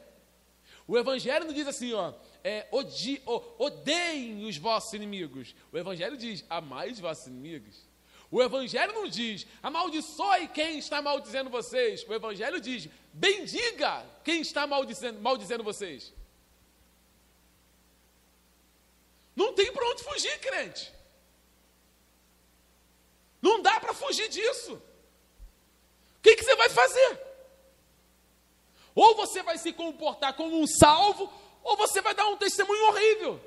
O Evangelho não diz assim, ó, é, odi, odeiem os vossos inimigos. O Evangelho diz, amai os vossos inimigos. O Evangelho não diz, amaldiçoe quem está maldizendo vocês. O Evangelho diz, bendiga quem está maldizendo, maldizendo vocês. Não tem para onde fugir, crente. Não dá para fugir disso. O que, que você vai fazer? Ou você vai se comportar como um salvo, ou você vai dar um testemunho horrível.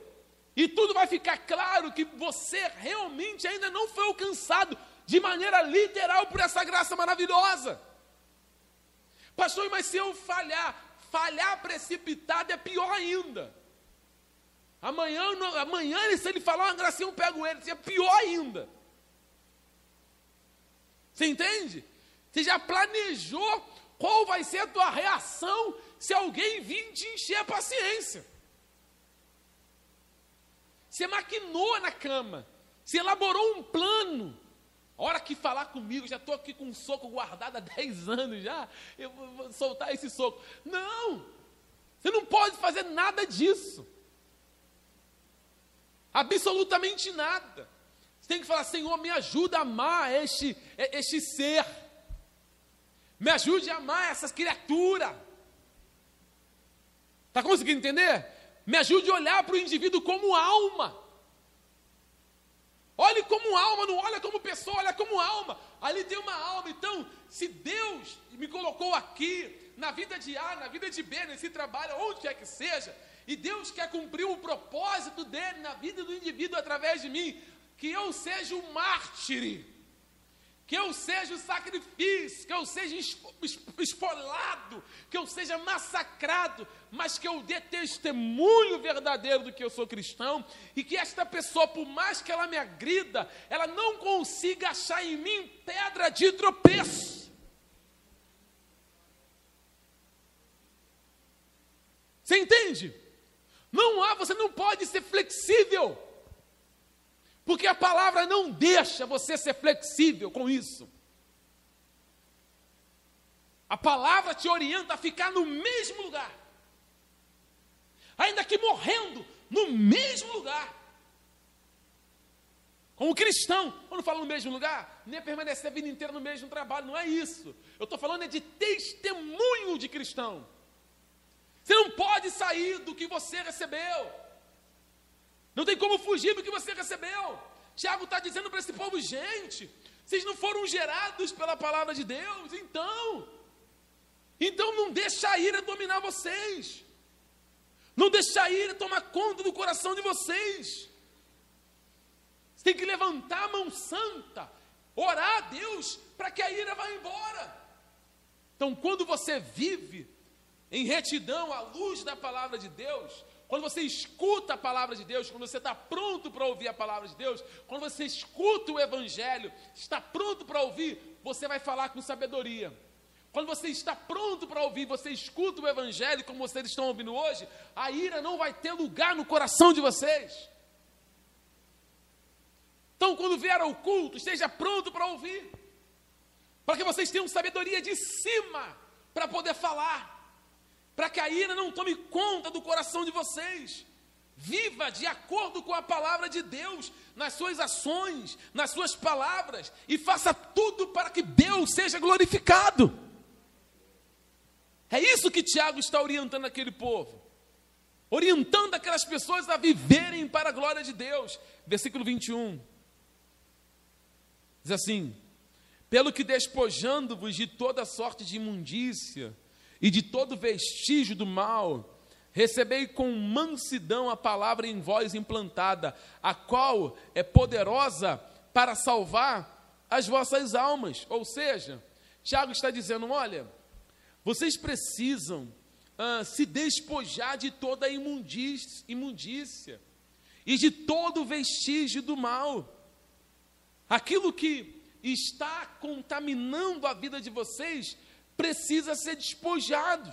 E tudo vai ficar claro que você realmente ainda não foi alcançado de maneira literal por essa graça maravilhosa. Pastor, mas se eu falhar, falhar precipitado é pior ainda. Amanhã, amanhã se ele falar uma gracinha, eu pego ele, é pior ainda. Você entende? Você já planejou qual vai ser a tua reação se alguém vir te encher a paciência. Você maquinou na cama, você elaborou um plano. A hora que falar comigo, já estou aqui com um soco guardado há 10 anos já, eu vou soltar esse soco. Não! Você não pode fazer nada disso. Absolutamente nada tem que falar: Senhor, me ajuda a amar este, este ser. Me ajude a amar essa criatura. Está conseguindo entender? Me ajude a olhar para o indivíduo como alma. Olhe como alma, não olha como pessoa, olha como alma. Ali tem uma alma. Então, se Deus me colocou aqui, na vida de A, na vida de B, nesse trabalho, onde quer que seja, e Deus quer cumprir o propósito dele na vida do indivíduo através de mim, que eu seja o mártir, que eu seja o sacrifício, que eu seja esfolado, que eu seja massacrado, mas que eu dê testemunho verdadeiro do que eu sou cristão, e que esta pessoa, por mais que ela me agrida, ela não consiga achar em mim pedra de tropeço. Você entende? Não há, você não pode ser flexível. Porque a palavra não deixa você ser flexível com isso. A palavra te orienta a ficar no mesmo lugar. Ainda que morrendo no mesmo lugar. Como cristão, quando falo no mesmo lugar, nem é permanecer a vida inteira no mesmo trabalho, não é isso. Eu estou falando é de testemunho de cristão. Você não pode sair do que você recebeu. Não tem como fugir do que você recebeu. Tiago está dizendo para esse povo: gente, vocês não foram gerados pela palavra de Deus, então. Então não deixa a ira dominar vocês. Não deixa a ira tomar conta do coração de vocês. Você tem que levantar a mão santa, orar a Deus para que a ira vá embora. Então, quando você vive em retidão à luz da palavra de Deus, quando você escuta a palavra de Deus, quando você está pronto para ouvir a palavra de Deus, quando você escuta o Evangelho, está pronto para ouvir, você vai falar com sabedoria. Quando você está pronto para ouvir, você escuta o Evangelho, como vocês estão ouvindo hoje, a ira não vai ter lugar no coração de vocês. Então, quando vier ao culto, esteja pronto para ouvir, para que vocês tenham sabedoria de cima para poder falar para que a ira não tome conta do coração de vocês. Viva de acordo com a palavra de Deus, nas suas ações, nas suas palavras, e faça tudo para que Deus seja glorificado. É isso que Tiago está orientando aquele povo, orientando aquelas pessoas a viverem para a glória de Deus. Versículo 21 diz assim: Pelo que despojando-vos de toda sorte de imundícia e de todo vestígio do mal, Recebei com mansidão a palavra em vós implantada, a qual é poderosa para salvar as vossas almas. Ou seja, Tiago está dizendo: olha, vocês precisam ah, se despojar de toda a imundícia, imundícia e de todo vestígio do mal. Aquilo que está contaminando a vida de vocês precisa ser despojado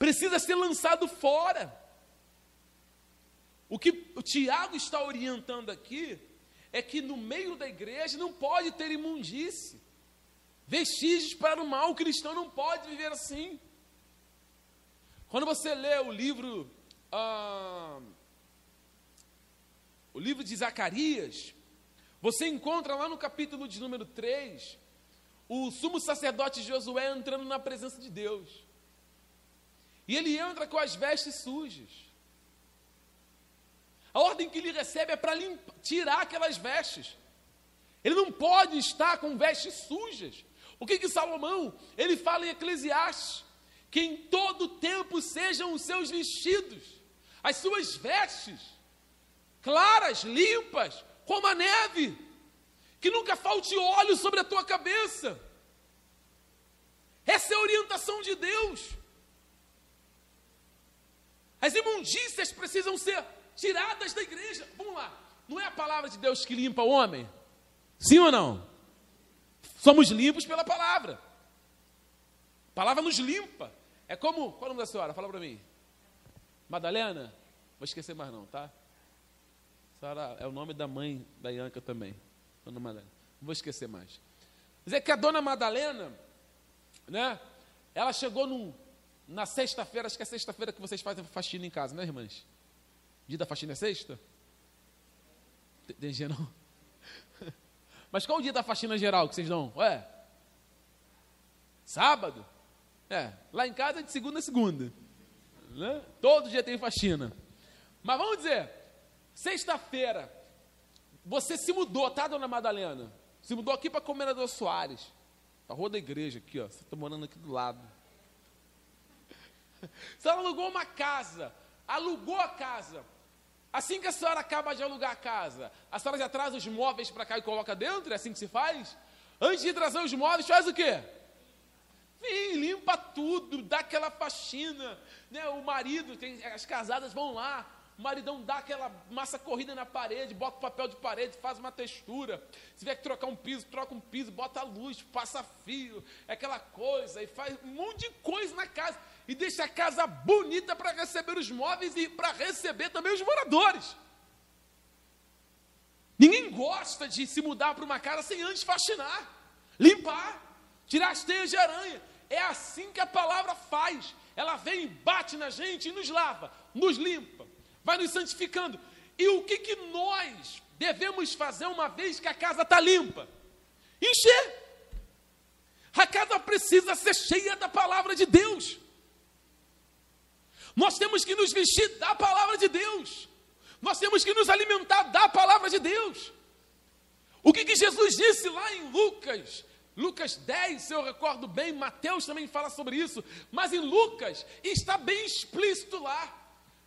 precisa ser lançado fora. O que o Tiago está orientando aqui é que no meio da igreja não pode ter imundície, vestígios para o mal. O cristão não pode viver assim. Quando você lê o livro, ah, o livro de Zacarias, você encontra lá no capítulo de número 3, o sumo sacerdote Josué entrando na presença de Deus. E ele entra com as vestes sujas. A ordem que ele recebe é para tirar aquelas vestes. Ele não pode estar com vestes sujas. O que que Salomão, ele fala em Eclesiastes, que em todo tempo sejam os seus vestidos, as suas vestes, claras, limpas, como a neve, que nunca falte óleo sobre a tua cabeça. Essa é a orientação de Deus. As imundícias precisam ser tiradas da igreja. Vamos lá. Não é a palavra de Deus que limpa o homem? Sim ou não? Somos limpos pela palavra. A palavra nos limpa. É como. Qual é o nome da senhora? Fala para mim. Madalena? Vou esquecer mais não, tá? Senhora é o nome da mãe da Ianca também. Dona Madalena. Não vou esquecer mais. Dizer que a dona Madalena, né? Ela chegou num, na sexta-feira, acho que é sexta-feira que vocês fazem faxina em casa, né, irmãs? Dia da faxina é sexta? Tem dia não? Mas qual o dia da faxina geral que vocês dão? Ué? Sábado? É, lá em casa é de segunda a segunda. Né? Todo dia tem faxina. Mas vamos dizer, sexta-feira, você se mudou, tá, dona Madalena? Se mudou aqui para Comendador Soares. A rua da igreja aqui, ó. Você está morando aqui do lado. Você alugou uma casa, alugou a casa. Assim que a senhora acaba de alugar a casa, a senhora já traz os móveis para cá e coloca dentro? É assim que se faz? Antes de trazer os móveis, faz o quê? Vem, limpa tudo, dá aquela faxina. Né? O marido, tem, as casadas vão lá, o maridão dá aquela massa corrida na parede, bota o papel de parede, faz uma textura. Se tiver que trocar um piso, troca um piso, bota luz, passa fio, é aquela coisa, e faz um monte de coisa na casa e deixa a casa bonita para receber os móveis e para receber também os moradores. Ninguém gosta de se mudar para uma casa sem antes faxinar, limpar, tirar as teias de aranha. É assim que a palavra faz. Ela vem, bate na gente e nos lava, nos limpa, vai nos santificando. E o que, que nós devemos fazer uma vez que a casa está limpa? Encher. A casa precisa ser cheia da palavra de Deus. Nós temos que nos vestir da palavra de Deus. Nós temos que nos alimentar da palavra de Deus. O que, que Jesus disse lá em Lucas? Lucas 10, se eu recordo bem, Mateus também fala sobre isso, mas em Lucas está bem explícito lá.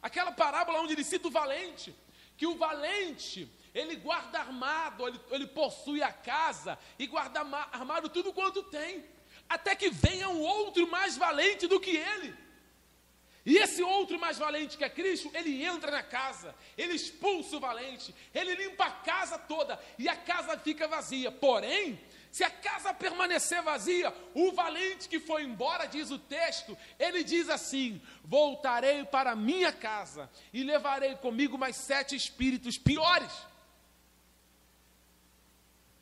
Aquela parábola onde ele cita o valente, que o valente, ele guarda armado, ele, ele possui a casa e guarda armado tudo quanto tem, até que venha um outro mais valente do que ele. E esse outro mais valente que é Cristo, ele entra na casa, ele expulsa o valente, ele limpa a casa toda e a casa fica vazia. Porém, se a casa permanecer vazia, o valente que foi embora, diz o texto, ele diz assim: Voltarei para minha casa e levarei comigo mais sete espíritos piores.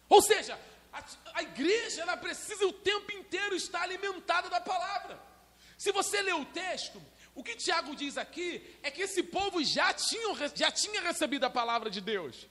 Ou seja, a, a igreja ela precisa o tempo inteiro estar alimentada da palavra. Se você ler o texto, O que Tiago diz aqui é que esse povo já tinha, já tinha recebido a palavra de Deus.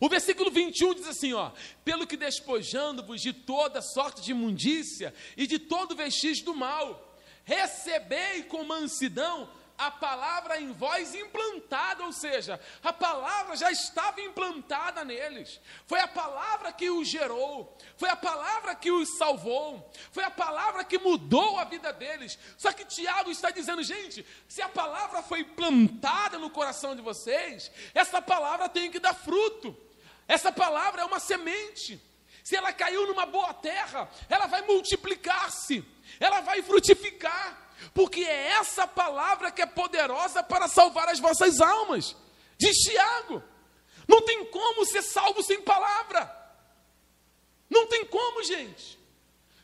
O versículo 21 diz assim: ó, pelo que despojando-vos de toda sorte de imundícia e de todo vestígio do mal, recebei com mansidão a palavra em vós implantada, ou seja, a palavra já estava implantada neles. Foi a palavra que os gerou, foi a palavra que os salvou, foi a palavra que mudou a vida deles. Só que Tiago está dizendo, gente, se a palavra foi plantada no coração de vocês, essa palavra tem que dar fruto. Essa palavra é uma semente. Se ela caiu numa boa terra, ela vai multiplicar-se, ela vai frutificar porque é essa palavra que é poderosa para salvar as vossas almas. Diz Tiago: não tem como ser salvo sem palavra. Não tem como, gente.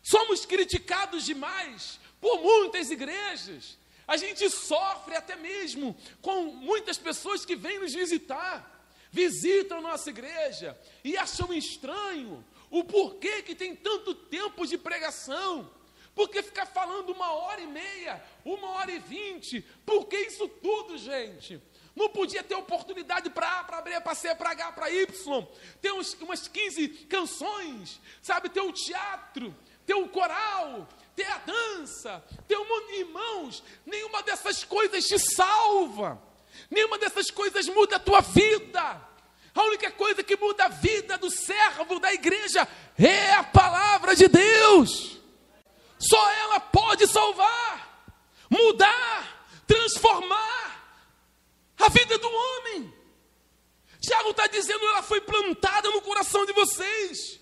Somos criticados demais por muitas igrejas. A gente sofre até mesmo com muitas pessoas que vêm nos visitar, visitam nossa igreja e acham estranho o porquê que tem tanto tempo de pregação porque ficar falando uma hora e meia, uma hora e vinte? Por que isso tudo, gente? Não podia ter oportunidade para A, para B, para C, para H, para Y. Ter uns, umas 15 canções, sabe? Ter o teatro, ter o coral, ter a dança, ter um irmãos. Nenhuma dessas coisas te salva. Nenhuma dessas coisas muda a tua vida. A única coisa que muda a vida do servo da igreja é a palavra de Deus. Só ela pode salvar, mudar, transformar a vida do homem. Tiago está dizendo, ela foi plantada no coração de vocês.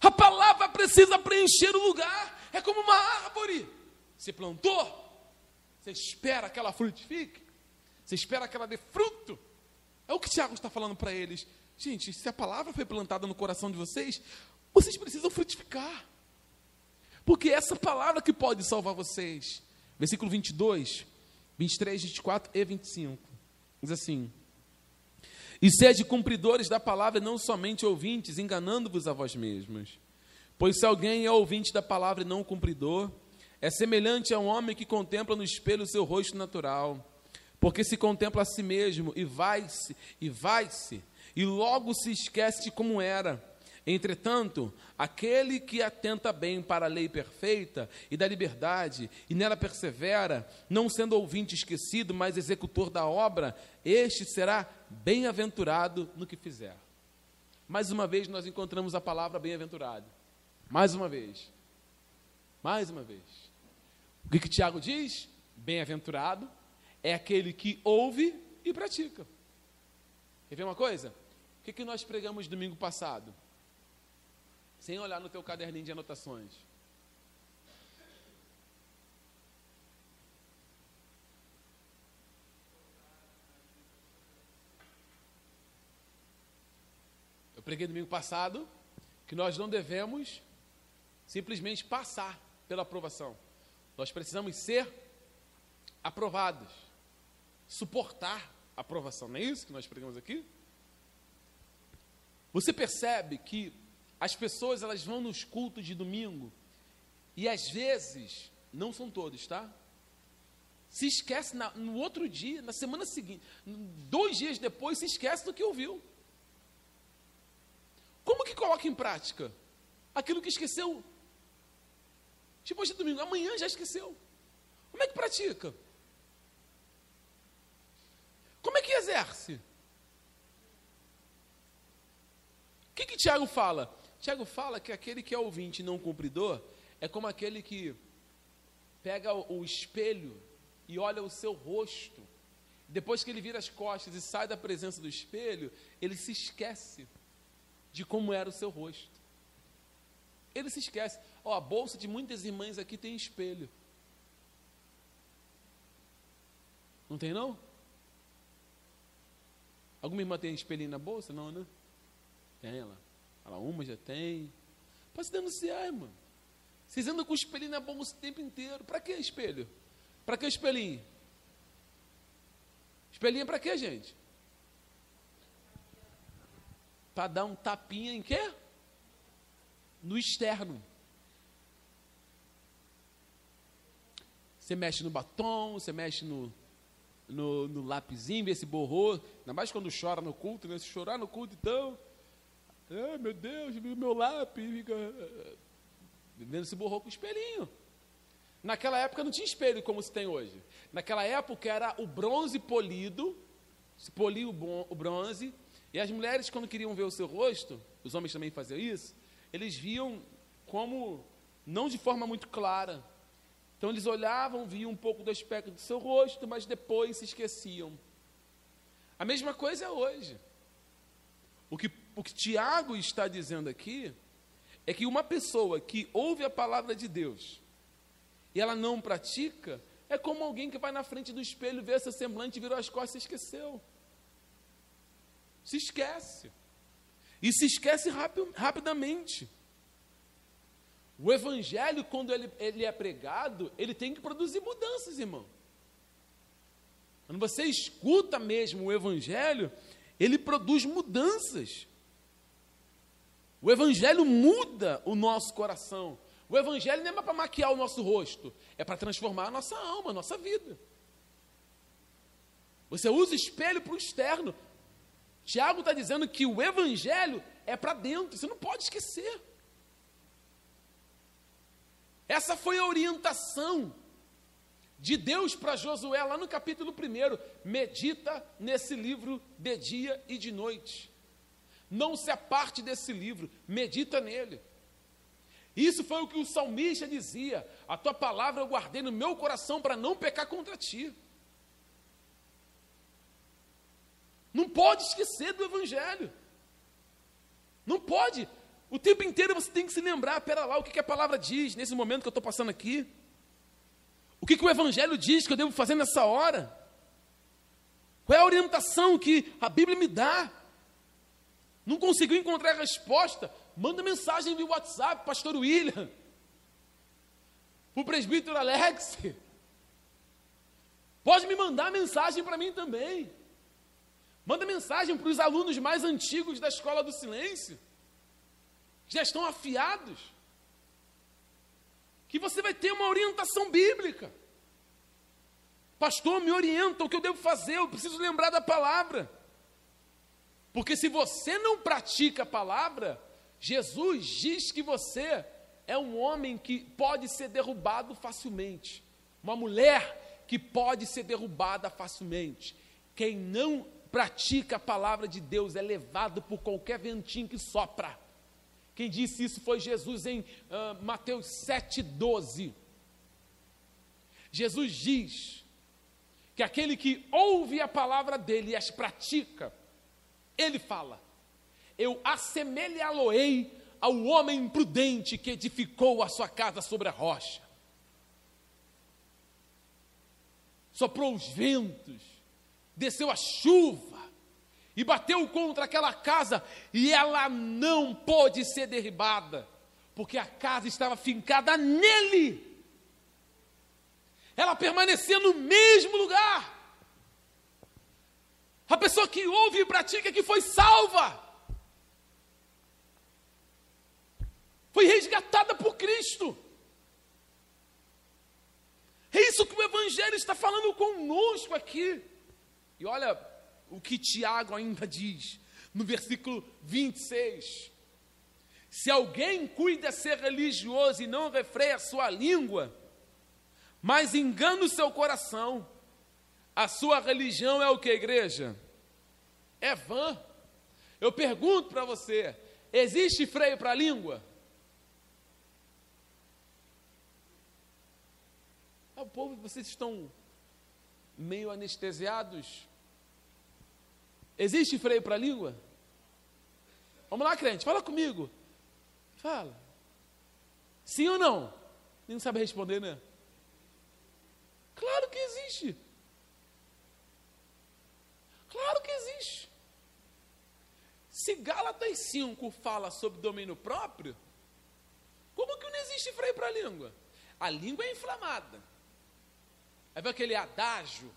A palavra precisa preencher o lugar. É como uma árvore. Você plantou, você espera que ela frutifique, você espera que ela dê fruto. É o que Tiago está falando para eles. Gente, se a palavra foi plantada no coração de vocês, vocês precisam frutificar. Porque é essa palavra que pode salvar vocês. Versículo 22, 23, 24 e 25. Diz assim: E sede cumpridores da palavra, não somente ouvintes, enganando-vos a vós mesmos. Pois se alguém é ouvinte da palavra e não cumpridor, é semelhante a um homem que contempla no espelho o seu rosto natural. Porque se contempla a si mesmo e vai-se, e vai-se, e logo se esquece de como era Entretanto, aquele que atenta bem para a lei perfeita e da liberdade, e nela persevera, não sendo ouvinte esquecido, mas executor da obra, este será bem-aventurado no que fizer. Mais uma vez nós encontramos a palavra bem-aventurado. Mais uma vez. Mais uma vez. O que, que Tiago diz? Bem-aventurado é aquele que ouve e pratica. Quer ver uma coisa? O que, que nós pregamos domingo passado? Sem olhar no teu caderninho de anotações. Eu preguei domingo passado que nós não devemos simplesmente passar pela aprovação. Nós precisamos ser aprovados, suportar a aprovação. Não é isso que nós pregamos aqui? Você percebe que as pessoas elas vão nos cultos de domingo e às vezes, não são todos, tá? Se esquece na, no outro dia, na semana seguinte, dois dias depois, se esquece do que ouviu. Como que coloca em prática aquilo que esqueceu? Tipo hoje é domingo, amanhã já esqueceu. Como é que pratica? Como é que exerce? O que, que Tiago fala? Tiago fala que aquele que é ouvinte e não cumpridor é como aquele que pega o espelho e olha o seu rosto. Depois que ele vira as costas e sai da presença do espelho, ele se esquece de como era o seu rosto. Ele se esquece. Ó, a bolsa de muitas irmãs aqui tem espelho. Não tem não? Alguma irmã tem espelhinho na bolsa? Não, né? Tem ela. Uma já tem. Pode se denunciar, irmão. Vocês andam com espelhinho na bolsa o tempo inteiro. Para que espelho? Para que espelhinho? Espelhinho é para quê, gente? Para dar um tapinha em quê? No externo. Você mexe no batom, você mexe no, no, no vê se borrou. Ainda mais quando chora no culto, né? Se chorar no culto, então. Ai, meu Deus, meu lápis. Fica, eh, vendo se borrou com o espelhinho. Naquela época não tinha espelho como se tem hoje. Naquela época era o bronze polido, se polia o bronze, e as mulheres, quando queriam ver o seu rosto, os homens também faziam isso, eles viam como, não de forma muito clara. Então eles olhavam, viam um pouco do aspecto do seu rosto, mas depois se esqueciam. A mesma coisa é hoje. O que, o que Tiago está dizendo aqui é que uma pessoa que ouve a palavra de Deus e ela não pratica, é como alguém que vai na frente do espelho, vê essa semblante, virou as costas e esqueceu. Se esquece. E se esquece rapidamente. O evangelho, quando ele, ele é pregado, ele tem que produzir mudanças, irmão. Quando você escuta mesmo o evangelho, ele produz mudanças. O evangelho muda o nosso coração. O evangelho não é para maquiar o nosso rosto, é para transformar a nossa alma, a nossa vida. Você usa espelho para o externo. Tiago está dizendo que o evangelho é para dentro, você não pode esquecer. Essa foi a orientação de Deus para Josué lá no capítulo 1. Medita nesse livro de dia e de noite. Não se aparte desse livro, medita nele. Isso foi o que o salmista dizia: A tua palavra eu guardei no meu coração para não pecar contra ti. Não pode esquecer do Evangelho. Não pode. O tempo inteiro você tem que se lembrar: pera lá, o que, que a palavra diz nesse momento que eu estou passando aqui? O que, que o Evangelho diz que eu devo fazer nessa hora? Qual é a orientação que a Bíblia me dá? Não conseguiu encontrar a resposta? Manda mensagem via WhatsApp, pastor William. Para o presbítero Alex. Pode me mandar mensagem para mim também. Manda mensagem para os alunos mais antigos da escola do silêncio. Que já estão afiados. Que você vai ter uma orientação bíblica. Pastor, me orienta o que eu devo fazer, eu preciso lembrar da palavra. Porque se você não pratica a palavra, Jesus diz que você é um homem que pode ser derrubado facilmente, uma mulher que pode ser derrubada facilmente. Quem não pratica a palavra de Deus é levado por qualquer ventinho que sopra. Quem disse isso foi Jesus em uh, Mateus 7,12. Jesus diz que aquele que ouve a palavra dele e as pratica, ele fala eu assemelhá-lo-ei ao homem prudente que edificou a sua casa sobre a rocha. Soprou os ventos, desceu a chuva e bateu contra aquela casa e ela não pôde ser derribada, porque a casa estava fincada nele. Ela permanecia no mesmo lugar. A pessoa que ouve e pratica que foi salva. foi resgatada por Cristo. É isso que o Evangelho está falando conosco aqui. E olha o que Tiago ainda diz, no versículo 26. Se alguém cuida ser religioso e não refreia sua língua, mas engana o seu coração, a sua religião é o que, igreja? É vã. Eu pergunto para você: existe freio para a língua? Ah, o povo, vocês estão meio anestesiados. Existe freio para a língua? Vamos lá, crente, fala comigo. Fala. Sim ou não? Nem sabe responder, né? Claro que existe. Claro que existe. Se Gálatas 5 fala sobre domínio próprio, como que não existe freio para a língua? A língua é inflamada. Aí vem aquele adágio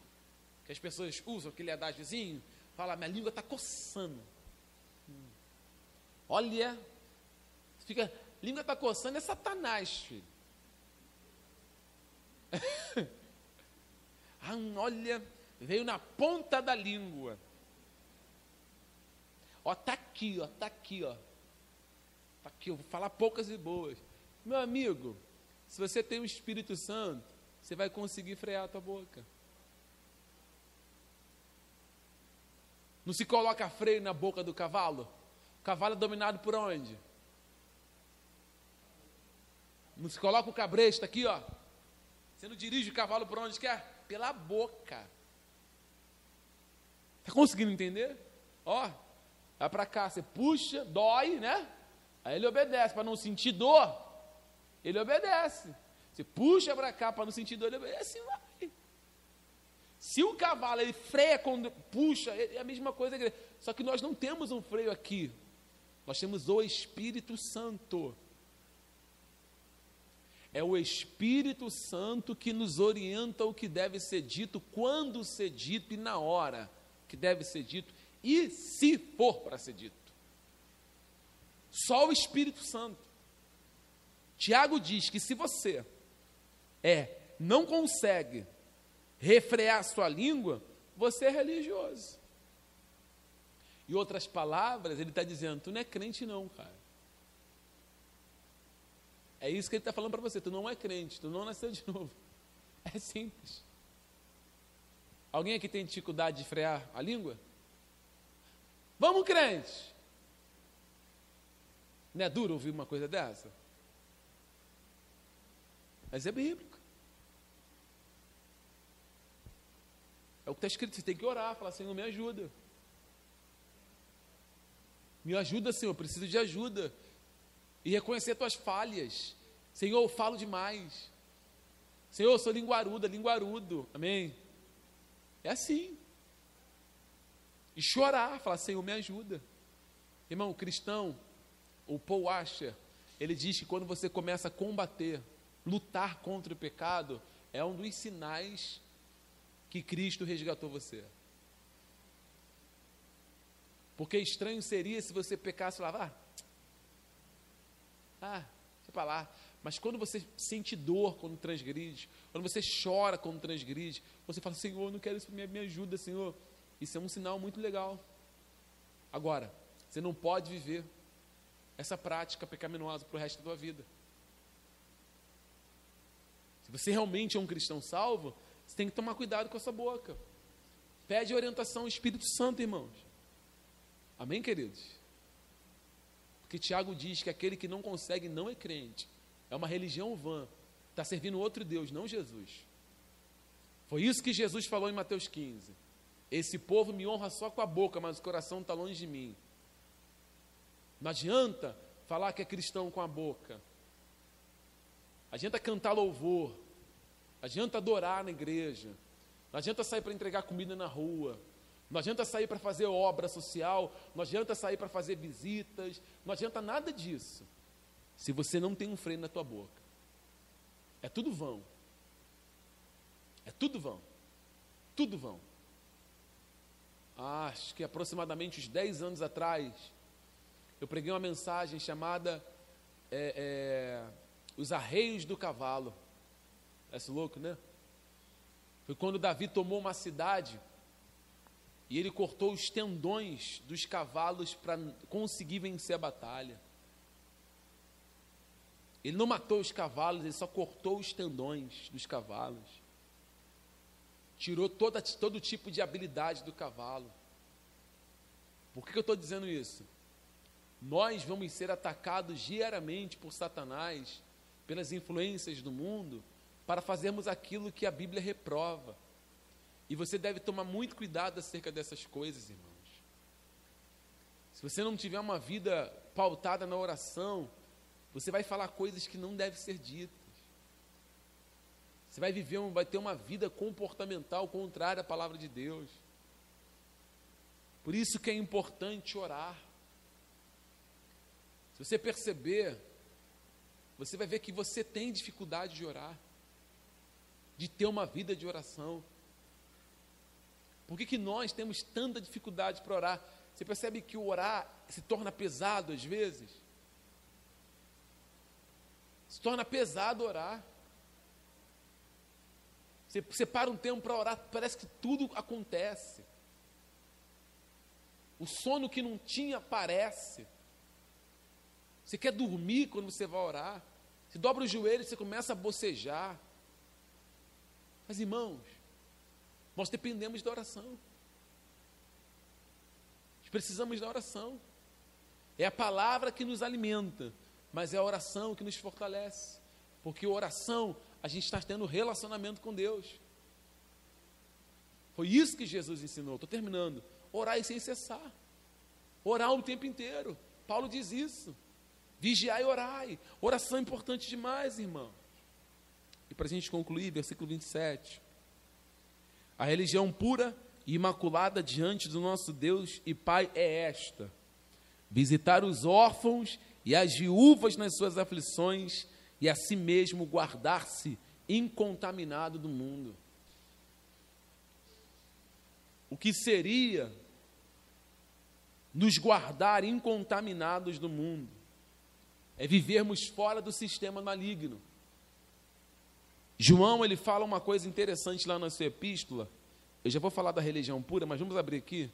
que as pessoas usam, aquele adágiozinho, fala, minha língua está coçando. Olha, fica, língua está coçando é Satanás, filho. Ah, olha, veio na ponta da língua. Ó, tá aqui, ó, tá aqui, ó. Tá aqui, eu vou falar poucas e boas. Meu amigo, se você tem o Espírito Santo, você vai conseguir frear a tua boca. Não se coloca freio na boca do cavalo? O cavalo é dominado por onde? Não se coloca o cabresto aqui, ó. Você não dirige o cavalo por onde quer? Pela boca. Está conseguindo entender? Ó, vai para cá, você puxa, dói, né? Aí ele obedece, para não sentir dor, ele obedece. Você puxa para cá para não sentir dor, ele obedece, assim vai. Se o cavalo ele freia quando puxa, é a mesma coisa. Só que nós não temos um freio aqui. Nós temos o Espírito Santo. É o Espírito Santo que nos orienta o que deve ser dito, quando ser dito e na hora que deve ser dito, e se for para ser dito. Só o Espírito Santo. Tiago diz que se você é não consegue refrear sua língua, você é religioso. Em outras palavras, ele está dizendo: tu não é crente, não, cara. É isso que ele está falando para você: tu não é crente, tu não nasceu de novo. É simples. Alguém aqui tem dificuldade de frear a língua? Vamos, crente! Não é duro ouvir uma coisa dessa? Mas é bíblico. É o que está escrito, você tem que orar, falar, Senhor, me ajuda. Me ajuda, Senhor, eu preciso de ajuda. E reconhecer tuas falhas. Senhor, eu falo demais. Senhor, eu sou linguaruda, linguarudo. Amém? É assim. E chorar, falar, Senhor, me ajuda. Irmão, o cristão, o Paul Washer, ele diz que quando você começa a combater, lutar contra o pecado, é um dos sinais que Cristo resgatou você. Porque estranho seria se você pecasse e falava, ah, ah deixa para lá. Mas quando você sente dor quando transgride, quando você chora quando transgride, você fala, Senhor, não quero isso, me, ajuda, Senhor. Isso é um sinal muito legal. Agora, você não pode viver essa prática pecaminosa para o resto da tua vida. Se você realmente é um cristão salvo, você tem que tomar cuidado com essa boca. Pede orientação ao Espírito Santo, irmãos. Amém, queridos? Porque Tiago diz que aquele que não consegue não é crente. É uma religião vã. Está servindo outro Deus, não Jesus. Foi isso que Jesus falou em Mateus 15. Esse povo me honra só com a boca, mas o coração está longe de mim. Não adianta falar que é cristão com a boca. Adianta cantar louvor. Adianta adorar na igreja. Não adianta sair para entregar comida na rua. Não adianta sair para fazer obra social. Não adianta sair para fazer visitas. Não adianta nada disso. Se você não tem um freio na tua boca. É tudo vão. É tudo vão. Tudo vão. Ah, acho que aproximadamente uns 10 anos atrás, eu preguei uma mensagem chamada é, é, os arreios do cavalo. Esse louco, né? Foi quando Davi tomou uma cidade e ele cortou os tendões dos cavalos para conseguir vencer a batalha. Ele não matou os cavalos, ele só cortou os tendões dos cavalos. Tirou toda, todo tipo de habilidade do cavalo. Por que, que eu estou dizendo isso? Nós vamos ser atacados diariamente por Satanás pelas influências do mundo, para fazermos aquilo que a Bíblia reprova. E você deve tomar muito cuidado acerca dessas coisas, irmãos. Se você não tiver uma vida pautada na oração, você vai falar coisas que não devem ser ditas. Você vai viver, vai ter uma vida comportamental contrária à palavra de Deus. Por isso que é importante orar. Se você perceber você vai ver que você tem dificuldade de orar, de ter uma vida de oração. Por que, que nós temos tanta dificuldade para orar? Você percebe que o orar se torna pesado às vezes? Se torna pesado orar. Você separa um tempo para orar, parece que tudo acontece. O sono que não tinha aparece. Você quer dormir quando você vai orar. Você dobra os joelhos, você começa a bocejar. Mas irmãos, nós dependemos da oração. Nós precisamos da oração. É a palavra que nos alimenta, mas é a oração que nos fortalece. Porque a oração, a gente está tendo relacionamento com Deus. Foi isso que Jesus ensinou. Estou terminando. Orar sem cessar. Orar o tempo inteiro. Paulo diz isso. Vigiai e orai. Oração é importante demais, irmão. E para a gente concluir, versículo 27. A religião pura e imaculada diante do nosso Deus e Pai é esta: visitar os órfãos e as viúvas nas suas aflições e a si mesmo guardar-se incontaminado do mundo. O que seria nos guardar incontaminados do mundo? é vivermos fora do sistema maligno. João, ele fala uma coisa interessante lá na sua epístola. Eu já vou falar da religião pura, mas vamos abrir aqui.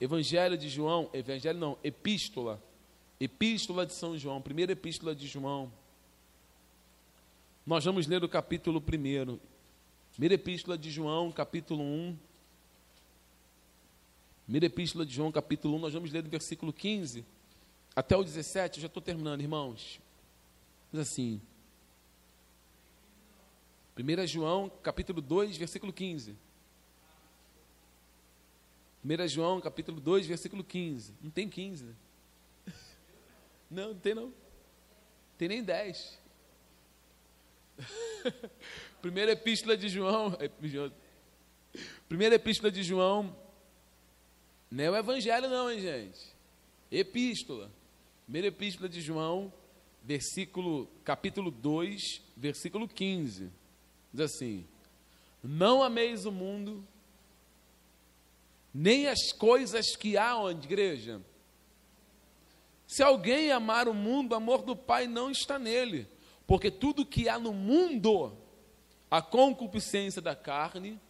Evangelho de João, Evangelho não, Epístola. Epístola de São João, primeira epístola de João. Nós vamos ler o capítulo 1. Primeira epístola de João, capítulo 1. Primeira epístola de João, capítulo 1, nós vamos ler do versículo 15 até o 17, eu já estou terminando, irmãos. Mas assim. 1 João, capítulo 2, versículo 15. 1 João, capítulo 2, versículo 15. Não tem 15, né? Não, não tem não. Tem nem 10. Primeira epístola de João. Primeira epístola de João. Não é o evangelho, não, hein, gente? Epístola. Primeira Epístola de João, versículo, capítulo 2, versículo 15. Diz assim: Não ameis o mundo, nem as coisas que há onde, igreja. Se alguém amar o mundo, o amor do Pai não está nele, porque tudo que há no mundo, a concupiscência da carne,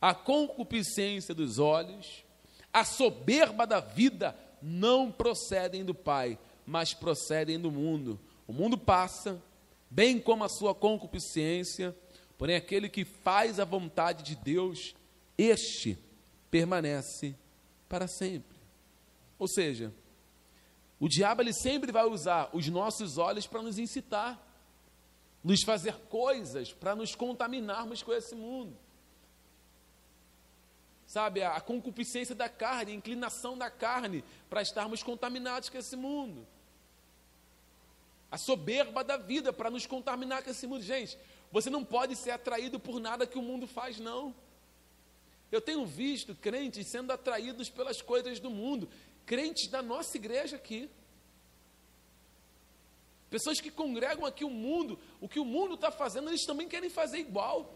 a concupiscência dos olhos, a soberba da vida, não procedem do Pai, mas procedem do mundo. O mundo passa, bem como a sua concupiscência, porém aquele que faz a vontade de Deus, este permanece para sempre. Ou seja, o diabo ele sempre vai usar os nossos olhos para nos incitar, nos fazer coisas para nos contaminarmos com esse mundo sabe, a concupiscência da carne, a inclinação da carne para estarmos contaminados com esse mundo. A soberba da vida para nos contaminar com esse mundo. Gente, você não pode ser atraído por nada que o mundo faz, não. Eu tenho visto crentes sendo atraídos pelas coisas do mundo, crentes da nossa igreja aqui. Pessoas que congregam aqui o mundo, o que o mundo está fazendo, eles também querem fazer igual.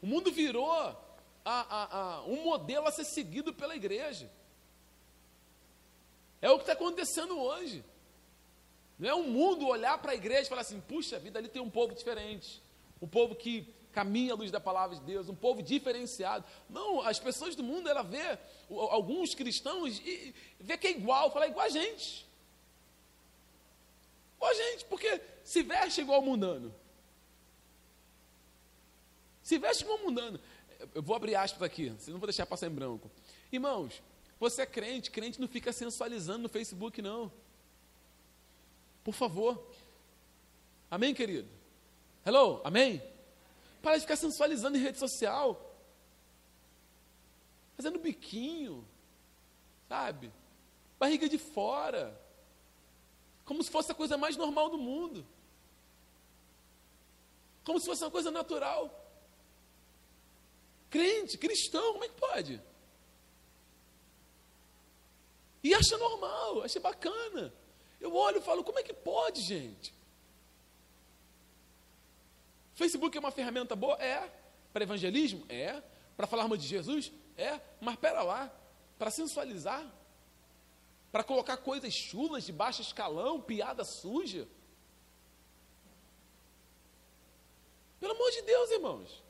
O mundo virou a, a, a, um modelo a ser seguido pela igreja. É o que está acontecendo hoje. Não é o mundo olhar para a igreja e falar assim: puxa vida, ali tem um povo diferente. Um povo que caminha à luz da palavra de Deus, um povo diferenciado. Não, as pessoas do mundo, ela vê alguns cristãos e vê que é igual, fala é igual a gente. Igual a gente, porque se veste igual ao mundano. Se veste como mundano. Eu vou abrir aspas aqui, não vou deixar passar em branco. Irmãos, você é crente, crente não fica sensualizando no Facebook, não. Por favor. Amém, querido? Hello, amém? Para de ficar sensualizando em rede social. Fazendo biquinho, sabe? Barriga de fora. Como se fosse a coisa mais normal do mundo. Como se fosse uma coisa natural. Crente, cristão, como é que pode? E acha normal, acha bacana. Eu olho e falo, como é que pode, gente? Facebook é uma ferramenta boa? É. Para evangelismo? É. Para falarmos de Jesus? É. Mas pera lá, para sensualizar? Para colocar coisas chulas de baixo escalão, piada suja? Pelo amor de Deus, irmãos.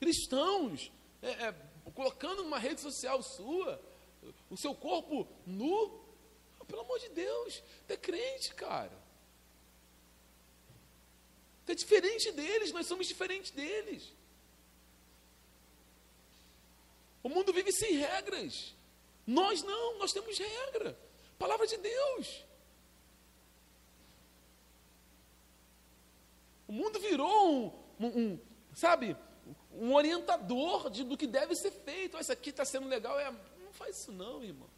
Cristãos, é, é, colocando numa rede social sua, o seu corpo nu. Pelo amor de Deus, tu é crente, cara. É diferente deles, nós somos diferentes deles. O mundo vive sem regras. Nós não, nós temos regra. Palavra de Deus. O mundo virou um, um, um sabe, um orientador de, do que deve ser feito. Isso aqui está sendo legal. É, não faz isso não, irmão.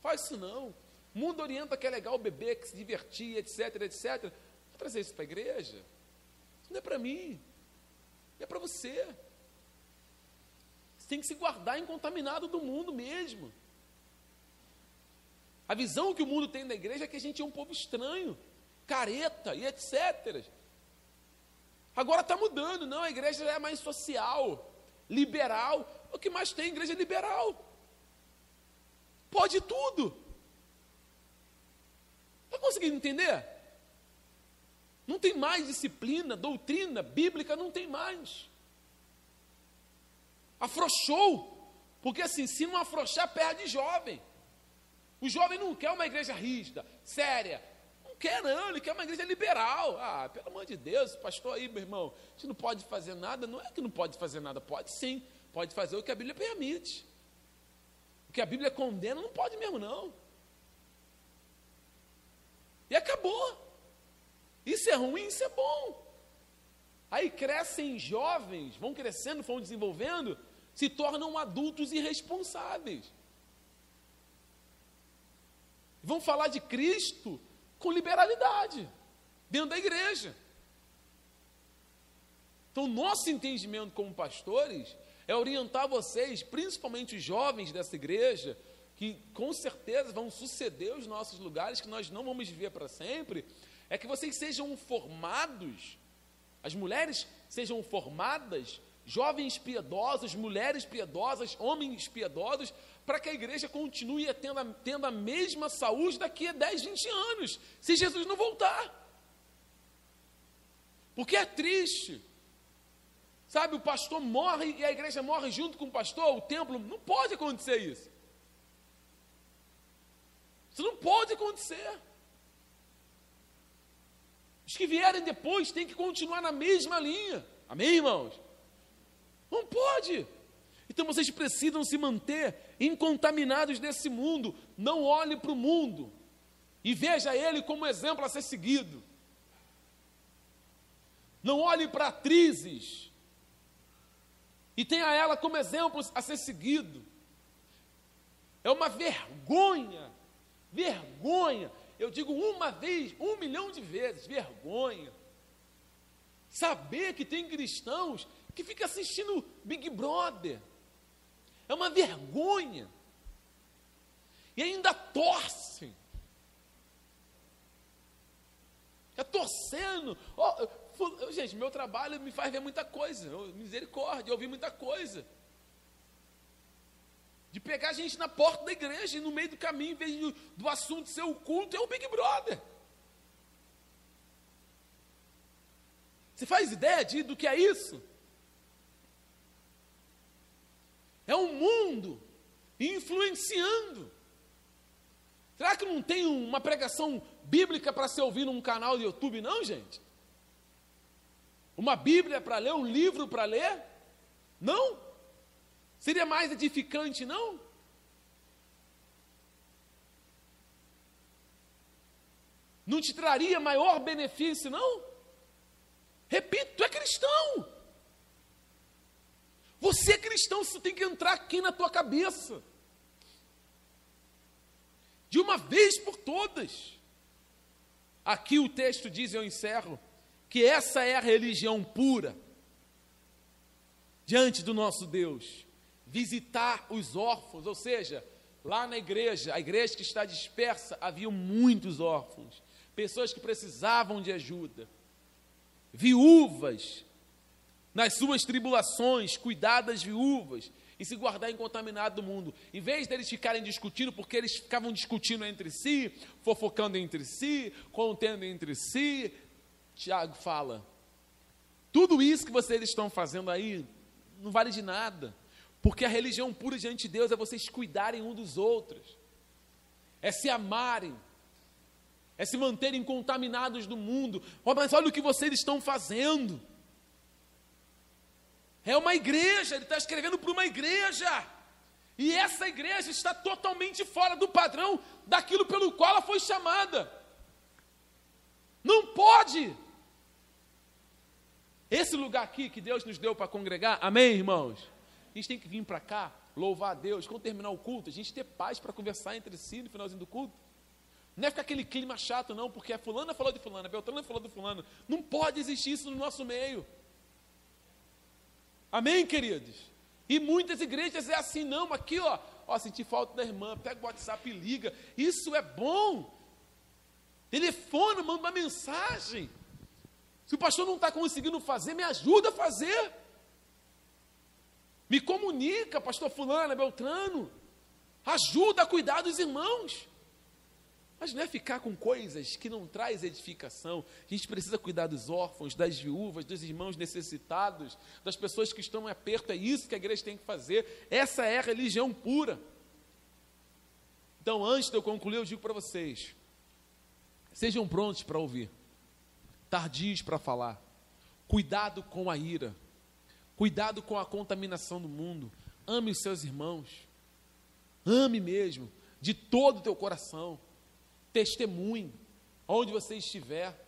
Faz isso não. O mundo orienta que é legal beber, que se divertir, etc, etc. Trazer isso para a igreja. Isso não é para mim. É para você. Você tem que se guardar incontaminado do mundo mesmo. A visão que o mundo tem da igreja é que a gente é um povo estranho, careta e etc. Agora está mudando, não, a igreja é mais social, liberal. O que mais tem igreja liberal? Pode tudo. Está conseguindo entender? Não tem mais disciplina, doutrina bíblica, não tem mais. Afrouxou. Porque assim, se não afrouxar, perde jovem. O jovem não quer uma igreja rígida, séria, quer não, ele quer uma igreja liberal. Ah, pelo amor de Deus, pastor aí, meu irmão, a gente não pode fazer nada. Não é que não pode fazer nada, pode sim. Pode fazer o que a Bíblia permite. O que a Bíblia condena não pode mesmo, não. E acabou. Isso é ruim, isso é bom. Aí crescem jovens, vão crescendo, vão desenvolvendo, se tornam adultos irresponsáveis. Vão falar de Cristo com liberalidade dentro da igreja. Então, nosso entendimento como pastores é orientar vocês, principalmente os jovens dessa igreja, que com certeza vão suceder os nossos lugares, que nós não vamos viver para sempre, é que vocês sejam formados, as mulheres sejam formadas, jovens piedosos, mulheres piedosas, homens piedosos, para que a igreja continue tendo a, tendo a mesma saúde daqui a 10, 20 anos, se Jesus não voltar. Porque é triste. Sabe, o pastor morre e a igreja morre junto com o pastor, o templo, não pode acontecer isso. Isso não pode acontecer. Os que vierem depois têm que continuar na mesma linha. Amém, irmãos? Não pode. Então vocês precisam se manter incontaminados desse mundo. Não olhe para o mundo e veja ele como exemplo a ser seguido. Não olhe para atrizes e tenha ela como exemplo a ser seguido. É uma vergonha, vergonha. Eu digo uma vez, um milhão de vezes, vergonha. Saber que tem cristãos que ficam assistindo Big Brother é uma vergonha. E ainda torcem. Fica torcendo. Oh, gente, meu trabalho me faz ver muita coisa. Misericórdia, eu ouvi muita coisa. De pegar a gente na porta da igreja e no meio do caminho, em vez do, do assunto ser o culto, é o Big Brother. Você faz ideia de, do que é isso? É um mundo influenciando. Será que não tem uma pregação bíblica para se ouvir num canal do YouTube, não, gente? Uma Bíblia para ler, um livro para ler? Não? Seria mais edificante, não? Não te traria maior benefício, não? Repito, tu é cristão. Você é cristão, isso tem que entrar aqui na tua cabeça. De uma vez por todas. Aqui o texto diz, eu encerro, que essa é a religião pura diante do nosso Deus. Visitar os órfãos, ou seja, lá na igreja, a igreja que está dispersa, havia muitos órfãos, pessoas que precisavam de ajuda, viúvas, nas suas tribulações, cuidar das viúvas. e se guardar incontaminado do mundo. Em vez deles ficarem discutindo, porque eles ficavam discutindo entre si, fofocando entre si, contendo entre si, Tiago fala: tudo isso que vocês estão fazendo aí não vale de nada, porque a religião pura diante de Deus é vocês cuidarem um dos outros, é se amarem, é se manterem contaminados do mundo. Oh, mas olha o que vocês estão fazendo. É uma igreja, ele está escrevendo para uma igreja. E essa igreja está totalmente fora do padrão daquilo pelo qual ela foi chamada. Não pode. Esse lugar aqui que Deus nos deu para congregar, amém, irmãos? A gente tem que vir para cá, louvar a Deus. Quando terminar o culto, a gente ter paz para conversar entre si no finalzinho do culto. Não é ficar aquele clima chato, não, porque a fulana falou de fulana, a Beltrana falou de fulano. Não pode existir isso no nosso meio. Amém, queridos? E muitas igrejas é assim, não. Aqui, ó, ó, senti falta da irmã, pega o WhatsApp e liga. Isso é bom. Telefona, manda uma mensagem. Se o pastor não está conseguindo fazer, me ajuda a fazer. Me comunica, pastor Fulano, Beltrano. Ajuda a cuidar dos irmãos. Mas não é ficar com coisas que não traz edificação. A gente precisa cuidar dos órfãos, das viúvas, dos irmãos necessitados, das pessoas que estão em aperto. É isso que a igreja tem que fazer. Essa é a religião pura. Então, antes de eu concluir, eu digo para vocês: sejam prontos para ouvir tardios para falar. Cuidado com a ira. Cuidado com a contaminação do mundo. Ame os seus irmãos. Ame mesmo, de todo o teu coração. Testemunhe, onde você estiver.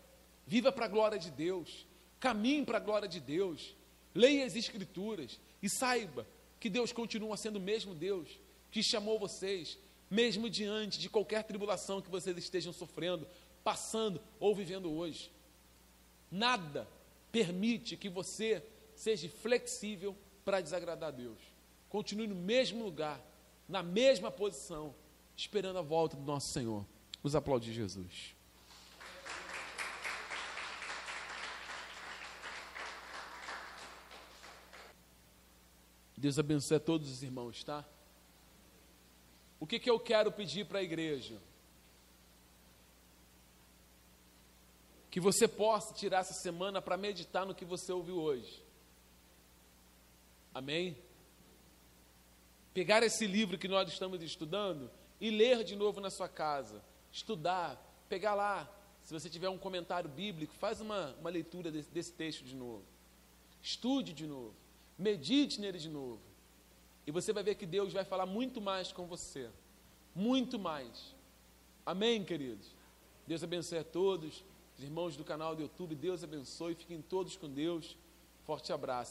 Viva para a glória de Deus. Caminhe para a glória de Deus. Leia as Escrituras e saiba que Deus continua sendo o mesmo Deus que chamou vocês, mesmo diante de qualquer tribulação que vocês estejam sofrendo, passando ou vivendo hoje. Nada permite que você seja flexível para desagradar a Deus. Continue no mesmo lugar, na mesma posição, esperando a volta do nosso Senhor. Nos aplaudir Jesus. Deus abençoe a todos os irmãos, tá? O que, que eu quero pedir para a igreja? que você possa tirar essa semana para meditar no que você ouviu hoje. Amém? Pegar esse livro que nós estamos estudando e ler de novo na sua casa. Estudar, pegar lá. Se você tiver um comentário bíblico, faz uma, uma leitura desse, desse texto de novo. Estude de novo. Medite nele de novo. E você vai ver que Deus vai falar muito mais com você. Muito mais. Amém, queridos? Deus abençoe a todos. Os irmãos do canal do YouTube, Deus abençoe. Fiquem todos com Deus. Forte abraço.